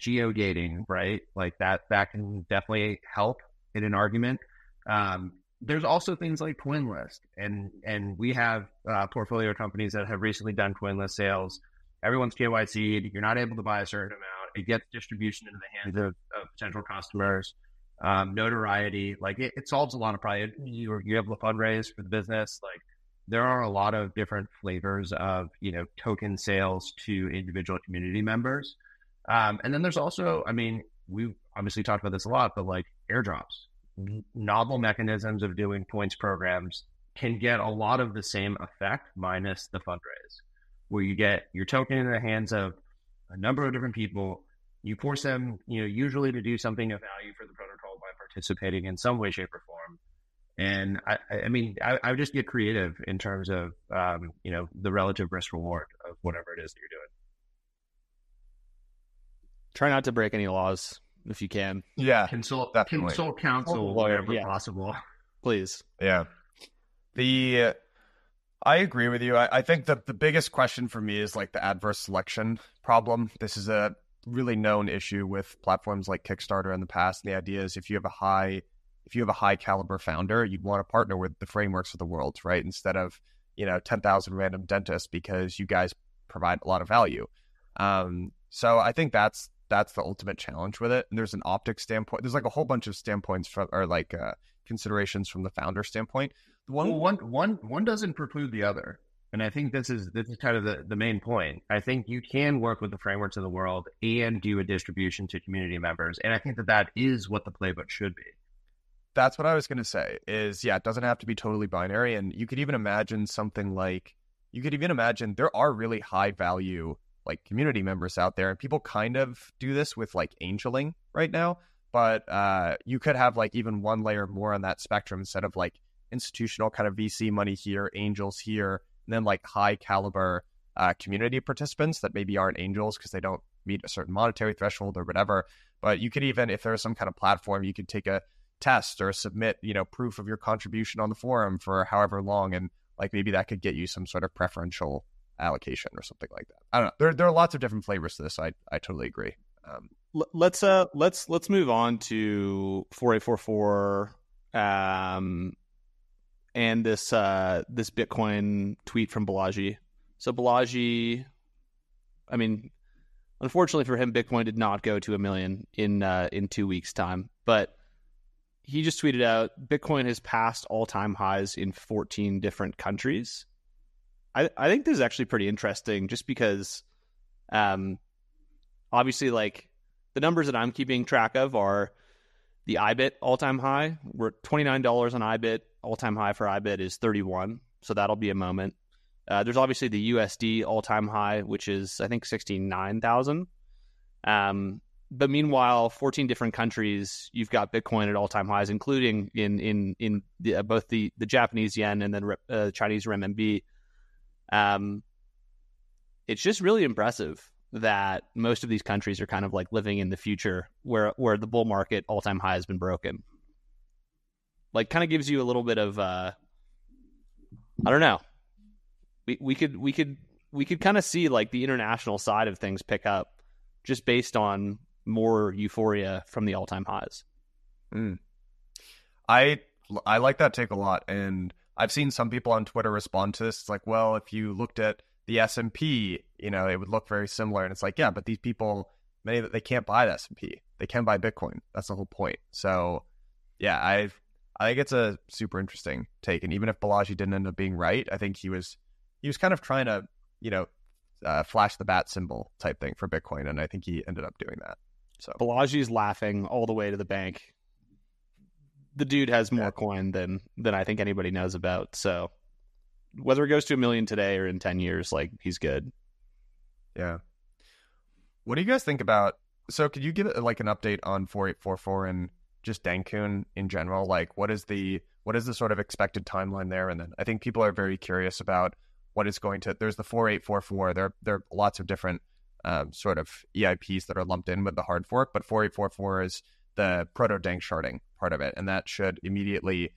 geogating, right? Like that that can definitely help in an argument. Um, there's also things like CoinList, and and we have uh, portfolio companies that have recently done CoinList sales. Everyone's KYC. You're not able to buy a certain amount. It gets distribution into the hands of, of potential customers um, notoriety. Like it, it, solves a lot of problems. you you're able to fundraise for the business. Like there are a lot of different flavors of you know token sales to individual community members. Um, and then there's also, I mean, we obviously talked about this a lot, but like airdrops, novel mechanisms of doing points programs can get a lot of the same effect minus the fundraise, where you get your token in the hands of a number of different people. You force them, you know, usually to do something of value for the protocol participating in some way, shape, or form. And I, I mean, I, I would just get creative in terms of, um, you know, the relative risk reward of whatever it is that you're doing. Try not to break any laws if you can. Yeah, consult definitely. consult counsel wherever yeah. possible. Please. Yeah. The I agree with you. I, I think that the biggest question for me is like the adverse selection problem. This is a really known issue with platforms like Kickstarter in the past. And the idea is if you have a high if you have a high caliber founder, you'd want to partner with the frameworks of the world, right? Instead of, you know, 10,000 random dentists because you guys provide a lot of value. Um, so I think that's that's the ultimate challenge with it. And there's an optics standpoint. There's like a whole bunch of standpoints from or like uh, considerations from the founder standpoint. The one well, one one one doesn't preclude the other. And I think this is this is kind of the, the main point. I think you can work with the frameworks of the world and do a distribution to community members. And I think that that is what the playbook should be. That's what I was going to say is yeah, it doesn't have to be totally binary. And you could even imagine something like, you could even imagine there are really high value like community members out there. And people kind of do this with like angeling right now. But uh, you could have like even one layer more on that spectrum instead of like institutional kind of VC money here, angels here and then like high caliber uh, community participants that maybe aren't angels because they don't meet a certain monetary threshold or whatever. But you could even, if there's some kind of platform, you could take a test or submit, you know, proof of your contribution on the forum for however long, and like maybe that could get you some sort of preferential allocation or something like that. I don't know. There, there are lots of different flavors to this. I, I totally agree. Um, let's uh let's let's move on to 4844 um and this uh, this Bitcoin tweet from Balaji. So Balaji, I mean, unfortunately for him, Bitcoin did not go to a million in uh, in two weeks' time, but he just tweeted out Bitcoin has passed all time highs in 14 different countries. I I think this is actually pretty interesting, just because, um, obviously, like the numbers that I'm keeping track of are the IBIT all time high. We're twenty nine dollars on IBIT all time high for IBIT is 31. So that'll be a moment. Uh, there's obviously the USD all time high, which is, I think, 69,000. Um, but meanwhile, 14 different countries, you've got Bitcoin at all time highs, including in in in the, uh, both the, the Japanese yen and then uh, Chinese renminbi. Um, it's just really impressive that most of these countries are kind of like living in the future, where where the bull market all time high has been broken like kind of gives you a little bit of uh I don't know. We we could we could we could kind of see like the international side of things pick up just based on more euphoria from the all-time highs. Mm. I I like that take a lot and I've seen some people on Twitter respond to this. It's like, well, if you looked at the S and P, you know, it would look very similar. And it's like, yeah, but these people, many they can't buy the S and P. They can buy Bitcoin. That's the whole point. So, yeah, I I think it's a super interesting take. And even if Balaji didn't end up being right, I think he was he was kind of trying to, you know, uh, flash the bat symbol type thing for Bitcoin, and I think he ended up doing that. So Balaji's laughing all the way to the bank. The dude has more yeah. coin than than I think anybody knows about. So whether it goes to a million today or in ten years, like he's good. Yeah. What do you guys think about? So, could you give it like an update on four eight four four and just Dencun in general? Like, what is the what is the sort of expected timeline there? And then I think people are very curious about what is going to. There's the four eight four four. There there are lots of different um, sort of EIPs that are lumped in with the hard fork, but 4844 is the proto danksharding part of it, and that should immediately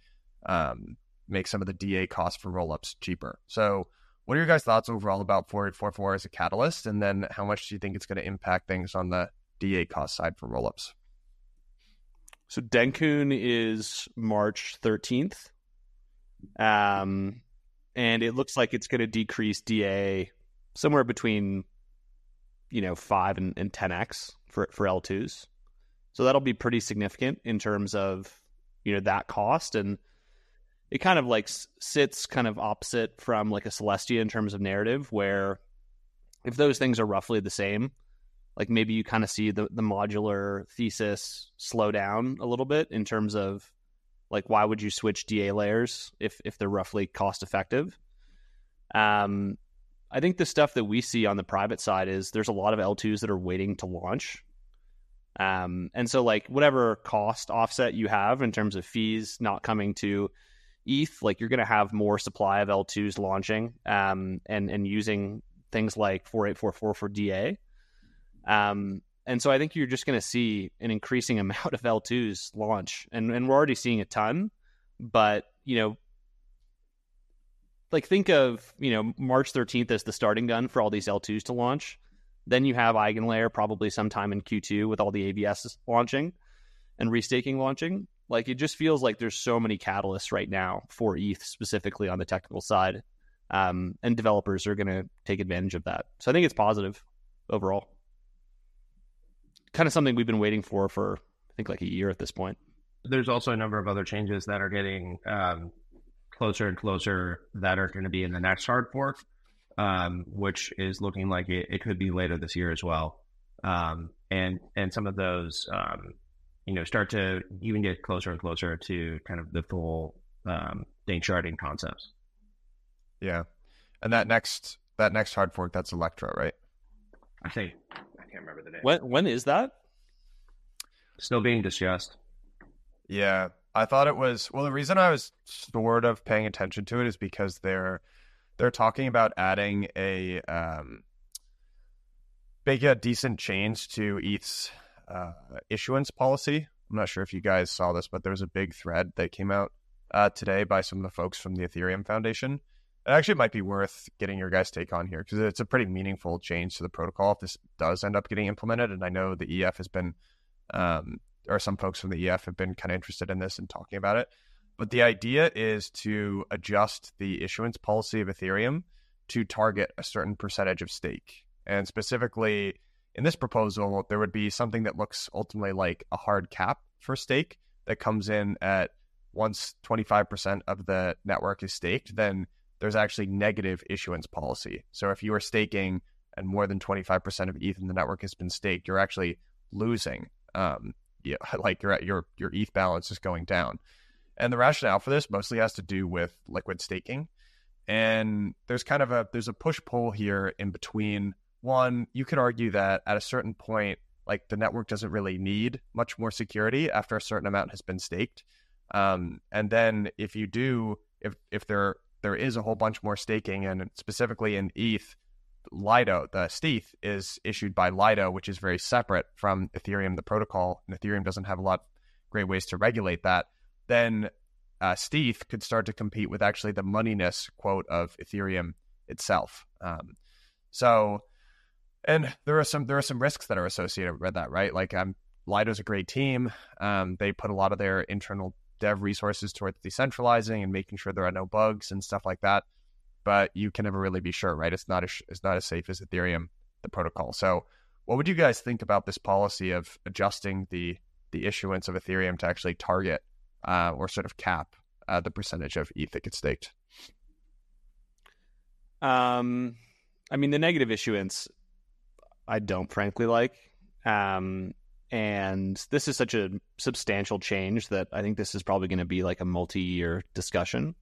um, make some of the DA costs for rollups cheaper. So, what are your guys' thoughts overall about 4844 as a catalyst, and then how much do you think it's going to impact things on the DA cost side for rollups? So Dencun is March 13th. Um, and it looks like it's going to decrease DA somewhere between you know five and, and 10x for for L2s. So that'll be pretty significant in terms of you know that cost and it kind of like sits kind of opposite from like a Celestia in terms of narrative where if those things are roughly the same like maybe you kind of see the, the modular thesis slow down a little bit in terms of like why would you switch DA layers if if they're roughly cost effective um I think the stuff that we see on the private side is there's a lot of L2s that are waiting to launch. Um, and so like whatever cost offset you have in terms of fees not coming to ETH, like you're going to have more supply of L2s launching um, and and using things like 4844 for DA. Um, and so I think you're just going to see an increasing amount of L2s launch, and and we're already seeing a ton. But you know, like think of you know March 13th as the starting gun for all these L2s to launch. Then you have Eigenlayer probably sometime in Q2 with all the AVS launching and restaking launching. Like it just feels like there's so many catalysts right now for ETH specifically on the technical side, um, and developers are going to take advantage of that. So I think it's positive overall. Kind of something we've been waiting for for I think like a year at this point. There's also a number of other changes that are getting um, closer and closer that are going to be in the next hard fork, um, which is looking like it, it, could be later this year as well. Um, and and some of those, um, you know, start to even get closer and closer to kind of the full um, danksharding concepts. Yeah, and that next that next hard fork, that's Electra, right? I think I can't remember the name. When when is that? Still being discussed. Yeah, I thought it was well. The reason I was sort of paying attention to it is because they're they're talking about adding a um, make a decent change to ETH's uh, issuance policy. I'm not sure if you guys saw this, but there was a big thread that came out uh, today by some of the folks from the Ethereum Foundation. It actually might be worth getting your guys' take on here because it's a pretty meaningful change to the protocol if this does end up getting implemented. And I know the EF has been um, or some folks from the EF have been kind of interested in this and talking about it. But the idea is to adjust the issuance policy of Ethereum to target a certain percentage of stake. And specifically, in this proposal, there would be something that looks ultimately like a hard cap for stake that comes in at once 25% of the network is staked, then there's actually negative issuance policy. So if you are staking and more than 25% of ETH in the network has been staked, you're actually losing um, like your your your ETH balance is going down. And the rationale for this mostly has to do with liquid staking. And there's kind of a there's a push pull here in between. One, you could argue that at a certain point, like the network doesn't really need much more security after a certain amount has been staked. Um, and then if you do, if if there there is a whole bunch more staking, and specifically in ETH, Lido, the stETH, is issued by Lido, which is very separate from Ethereum, the protocol, and Ethereum doesn't have a lot of great ways to regulate that, then uh, stETH could start to compete with actually the moneyness quote of Ethereum itself. Um, so, and there are some there are some risks that are associated with that, right? Like, um, Lido's a great team. Um, they put a lot of their internal dev resources towards decentralizing and making sure there are no bugs and stuff like that. but you can never really be sure, right? It's not as it's not as safe as Ethereum, the protocol. So, what would you guys think about this policy of adjusting the the issuance of Ethereum to actually target uh, or sort of cap uh, the percentage of ETH that gets staked? Um, I mean, the negative issuance, I don't frankly like. Um, and this is such a substantial change that I think this is probably going to be like a multi-year discussion.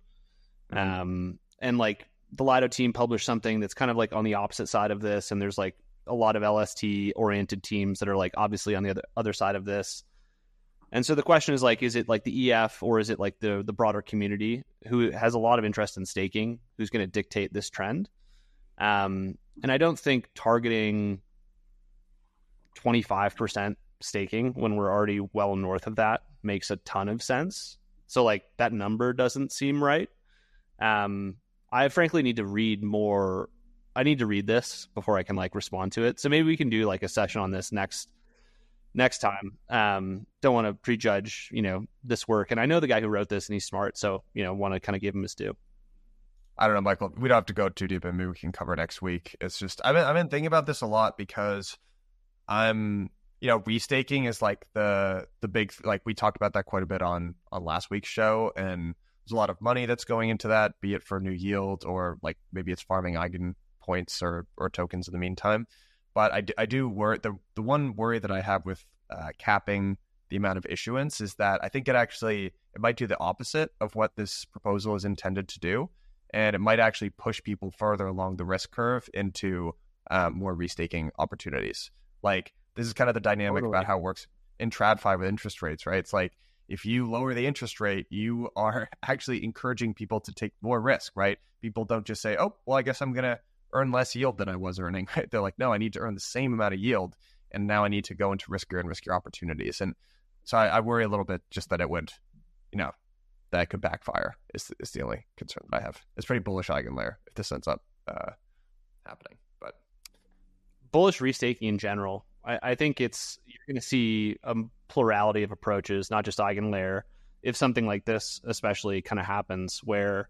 Mm-hmm. Um, and like the Lido team published something that's kind of like on the opposite side of this, and there's like a lot of LST oriented teams that are like obviously on the other other side of this. And so the question is like, is it like the EF or is it like the the broader community who has a lot of interest in staking, who's going to dictate this trend? Um, and I don't think targeting 25% staking when we're already well north of that makes a ton of sense. So like that number doesn't seem right. Um, I frankly need to read more. I need to read this before I can like respond to it. So maybe we can do like a session on this next next time. Um, don't want to prejudge, you know, this work. And I know the guy who wrote this and he's smart, so you know, want to kind of give him his due. I don't know, Michael. We don't have to go too deep, and maybe we can cover next week. It's just I've been I've been thinking about this a lot because I'm you know restaking is like the the big like we talked about that quite a bit on on last week's show, and there's a lot of money that's going into that, be it for new yield or like maybe it's farming eigen points or or tokens in the meantime. But I, I do worry the the one worry that I have with uh, capping the amount of issuance is that I think it actually it might do the opposite of what this proposal is intended to do and it might actually push people further along the risk curve into um, more restaking opportunities. Like this is kind of the dynamic totally. about how it works in TradFi with interest rates, right? It's like if you lower the interest rate, you are actually encouraging people to take more risk, right? People don't just say, "Oh, well, I guess I'm going to earn less yield than I was earning." Right? They're like, "No, I need to earn the same amount of yield, and now I need to go into riskier and riskier opportunities." And so I, I worry a little bit just that it would, you know, that could backfire. Is is the only concern that I have. It's pretty bullish Eigenlayer if this ends up uh, happening. But bullish restaking in general, I, I think it's you're going to see a plurality of approaches, not just Eigenlayer. If something like this, especially, kind of happens, where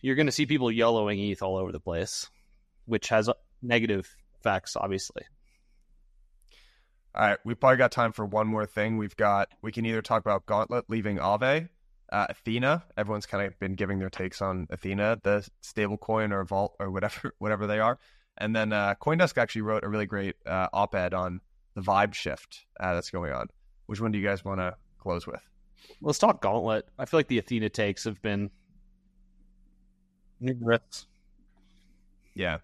you're going to see people yellowing ETH all over the place, which has negative effects, obviously. All right, we probably got time for one more thing. We've got we can either talk about Gauntlet leaving Aave, uh, Ethena. Everyone's kind of been giving their takes on Ethena, the stablecoin or Vault or whatever whatever they are. And then uh, CoinDesk actually wrote a really great uh, op-ed on the vibe shift uh, that's going on. Which one do you guys want to close with? Let's talk Gauntlet. I feel like the Ethena takes have been numerous. Yeah.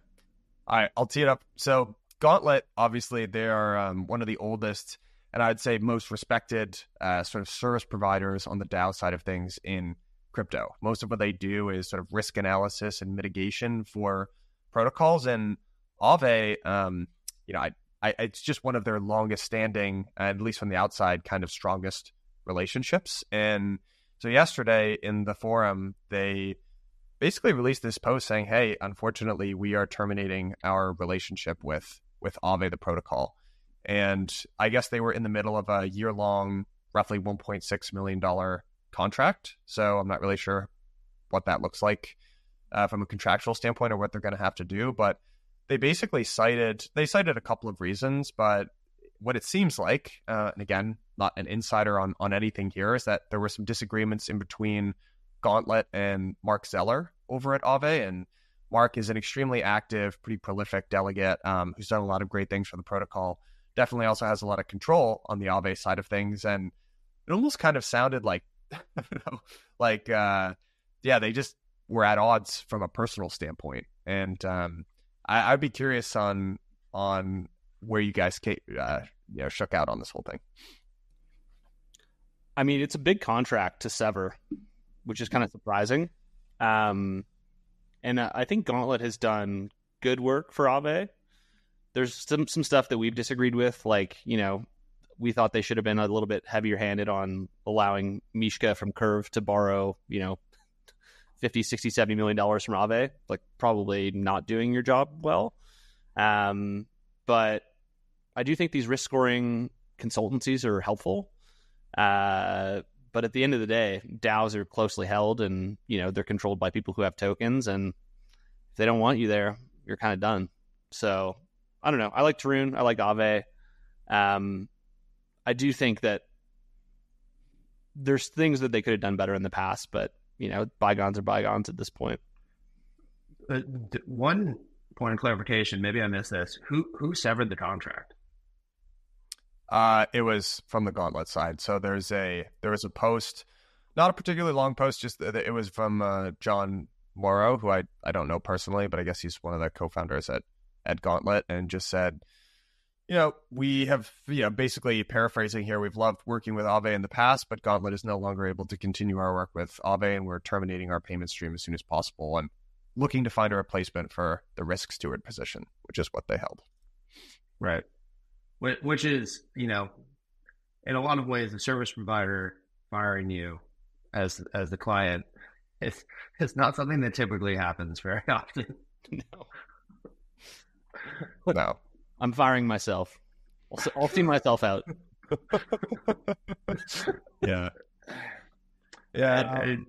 All right, I'll tee it up. So Gauntlet, obviously, they are um, one of the oldest and I'd say most respected uh, sort of service providers on the DAO side of things in crypto. Most of what they do is sort of risk analysis and mitigation for protocols. And Aave, um, you know, I, I, it's just one of their longest standing, at least from the outside, kind of strongest relationships. And so yesterday in the forum, they basically released this post saying, "Hey, unfortunately, we are terminating our relationship with with Aave the protocol. And I guess they were in the middle of a year long, roughly $1.6 million contract. So I'm not really sure what that looks like uh, from a contractual standpoint or what they're going to have to do. But they basically cited, they cited a couple of reasons, but what it seems like, uh, and again, not an insider on, on anything here, is that there were some disagreements in between Gauntlet and Marc Zeller over at Aave, And Marc is an extremely active, pretty prolific delegate um, who's done a lot of great things for the protocol. Definitely also has a lot of control on the Aave side of things, and it almost kind of sounded like, know, like uh, yeah, they just were at odds from a personal standpoint. And um, I, would be curious on on where you guys uh, you know shook out on this whole thing. I mean, it's a big contract to sever, which is kind of surprising. Um, and uh, I think Gauntlet has done good work for Aave. There's some some stuff that we've disagreed with, like you know, we thought they should have been a little bit heavier handed on allowing Mishka from Curve to borrow, you know, 50, 60, 70 million dollars from Aave, like probably not doing your job well. Um, but I do think these risk scoring consultancies are helpful. Uh, but at the end of the day, DAOs are closely held, and you know they're controlled by people who have tokens, and if they don't want you there, you're kind of done. So I don't know. I like Tarun. I like Aave. Um, I do think that there's things that they could have done better in the past, but you know, bygones are bygones at this point. Uh, one point of clarification, maybe I missed this. Who who severed the contract? Uh, it was from the Gauntlet side. So there's a there was a post, not a particularly long post, just that it was from uh, John Morrow, who I I don't know personally, but I guess he's one of the co-founders at at Gauntlet, and just said, you know, we have you know basically paraphrasing here, we've loved working with Aave in the past, but Gauntlet is no longer able to continue our work with Aave, and we're terminating our payment stream as soon as possible, and looking to find a replacement for the risk steward position, which is what they held. Right which is you know in a lot of ways the service provider firing you as as the client is is not something that typically happens very often. No. no. I'm firing myself. I'll, I'll see myself out. yeah. Yeah. Um,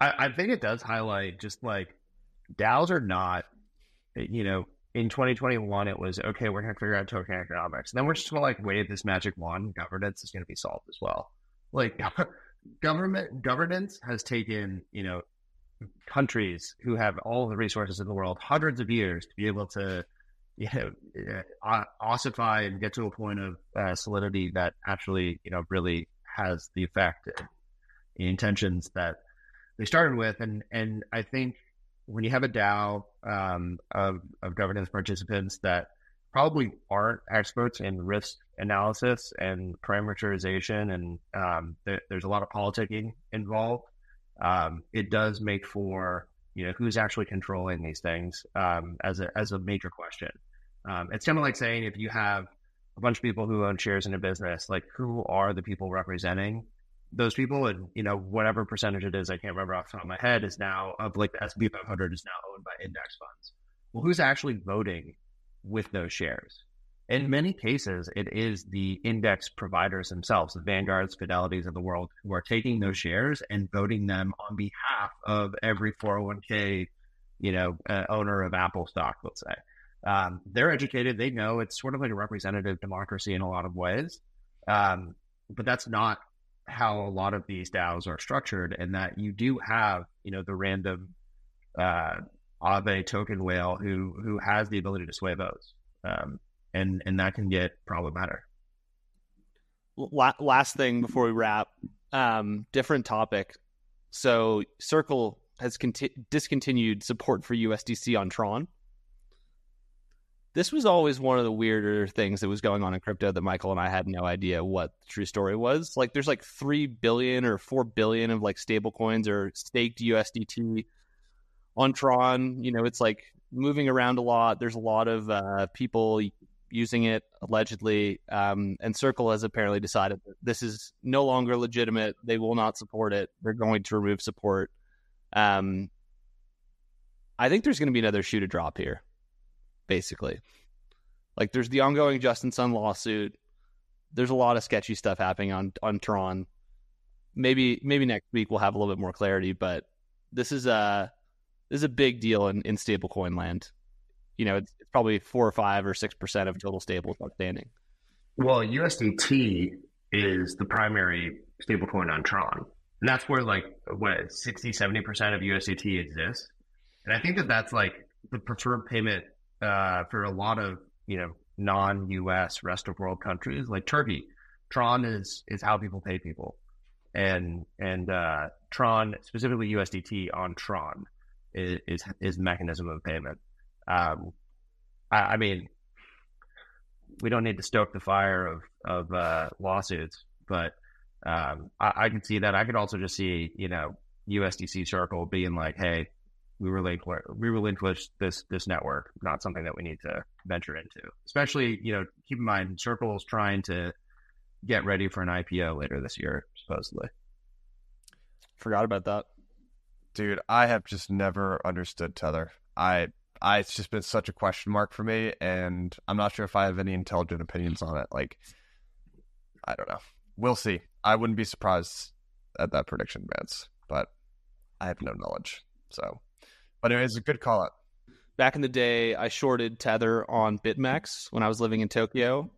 I, I think it does highlight just like DAOs are not, eh, you know, in 2021, it was okay. We're going to figure out token economics. And then we're just going to like wave this magic wand. Governance is going to be solved as well. Like government governance has taken you know countries who have all the resources in the world hundreds of years to be able to you know ossify and get to a point of uh, solidity that actually you know really has the effect the intentions that they started with and and I think when you have a DAO um, of, of governance participants that probably aren't experts in risk analysis and parameterization, and um, th- there's a lot of politicking involved, um, it does make for you know who's actually controlling these things um, as a as a major question. Um, it's kind of like saying if you have a bunch of people who own shares in a business, like who are the people representing those people? And you know whatever percentage it is i can't remember off the top of my head is now of like the s&p 500 is now owned by index funds. Well who's actually voting with those shares? In many cases it is the index providers themselves the vanguards fidelities of the world who are taking those shares and voting them on behalf of every 401k you know uh, owner of apple stock let's say um, they're educated they know it's sort of like a representative democracy in a lot of ways um, but that's not how a lot of these DAOs are structured, and that you do have, you know, the random uh, Aave token whale who who has the ability to sway votes, um, and and that can get problematic. Last thing before we wrap, um, different topic. So Circle has conti- discontinued support for USDC on Tron this was always one of the weirder things that was going on in crypto that Michael and I had no idea what the true story was. Like there's like 3 billion or 4 billion of like stable coins or staked USDT on Tron. You know, it's like moving around a lot. There's a lot of uh, people using it allegedly. Um, and Circle has apparently decided that this is no longer legitimate. They will not support it. They're going to remove support. Um, I think there's going to be another shoe to drop here basically. Like there's the ongoing Justin Sun lawsuit. There's a lot of sketchy stuff happening on on Tron. Maybe maybe next week we'll have a little bit more clarity, but this is a this is a big deal in, in stablecoin land. You know, it's, probably four or five or six percent of total stables outstanding. Well, USDT is the primary stablecoin on Tron. And that's where like what 60, 70% of USDT exists. And I think that that's like the preferred payment uh, for a lot of you know non-U.S. rest of world countries like Turkey. Tron is is how people pay people, and and uh, Tron specifically USDT on Tron is is, is mechanism of payment. Um, I, I, mean, we don't need to stoke the fire of of uh, lawsuits, but um, I, I can see that. I could also just see you know USDC Circle being like, hey, we relinquish we relinquish this this network, not something that we need to venture into. Especially, you know, keep in mind Circle's trying to get ready for an IPO later this year, supposedly. Forgot about that. Dude, I have just never understood Tether. I I it's just been such a question mark for me and I'm not sure if I have any intelligent opinions on it. Like I don't know. We'll see. I wouldn't be surprised at that prediction, Vance. But I have no knowledge. So, but it was a good call up. Back in the day, I shorted Tether on BitMEX when I was living in Tokyo.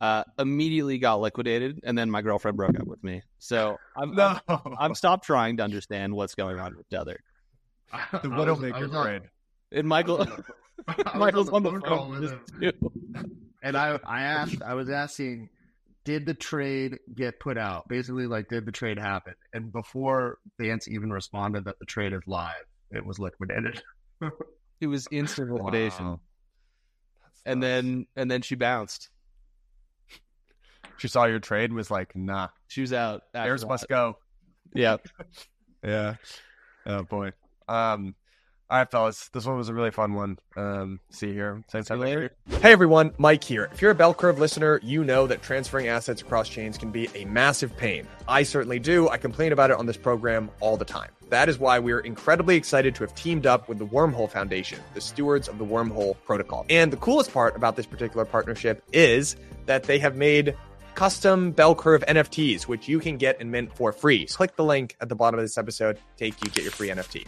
Uh, immediately got liquidated, and then my girlfriend broke up with me. So I'm I'm, I'm stopped trying to understand what's going on with Tether. the I was- I Widowmaker was trade. And Michael, I was Michael's on the phone call phone with with him. too. and I I asked I was asking, did the trade get put out? Basically, like did the trade happen? And before Vance even responded that the trade is live, it was liquidated. It was instant liquidation, Wow. and then and then she bounced. She saw your trade was like, nah, She was out. after Bears must go. Yeah. Yeah. Oh boy. Um. All right, fellas. This one was a really fun one. Um. See you here. Same time later. Hey everyone, Mike here. If you're a bell curve listener, you know that transferring assets across chains can be a massive pain. I certainly do. I complain about it on this program all the time. That is why we're incredibly excited to have teamed up with the Wormhole Foundation, the stewards of the Wormhole Protocol. And the coolest part about this particular partnership is that they have made custom bell curve NFTs, which you can get and mint for free. Click the link at the bottom of this episode, take you get your free NFT.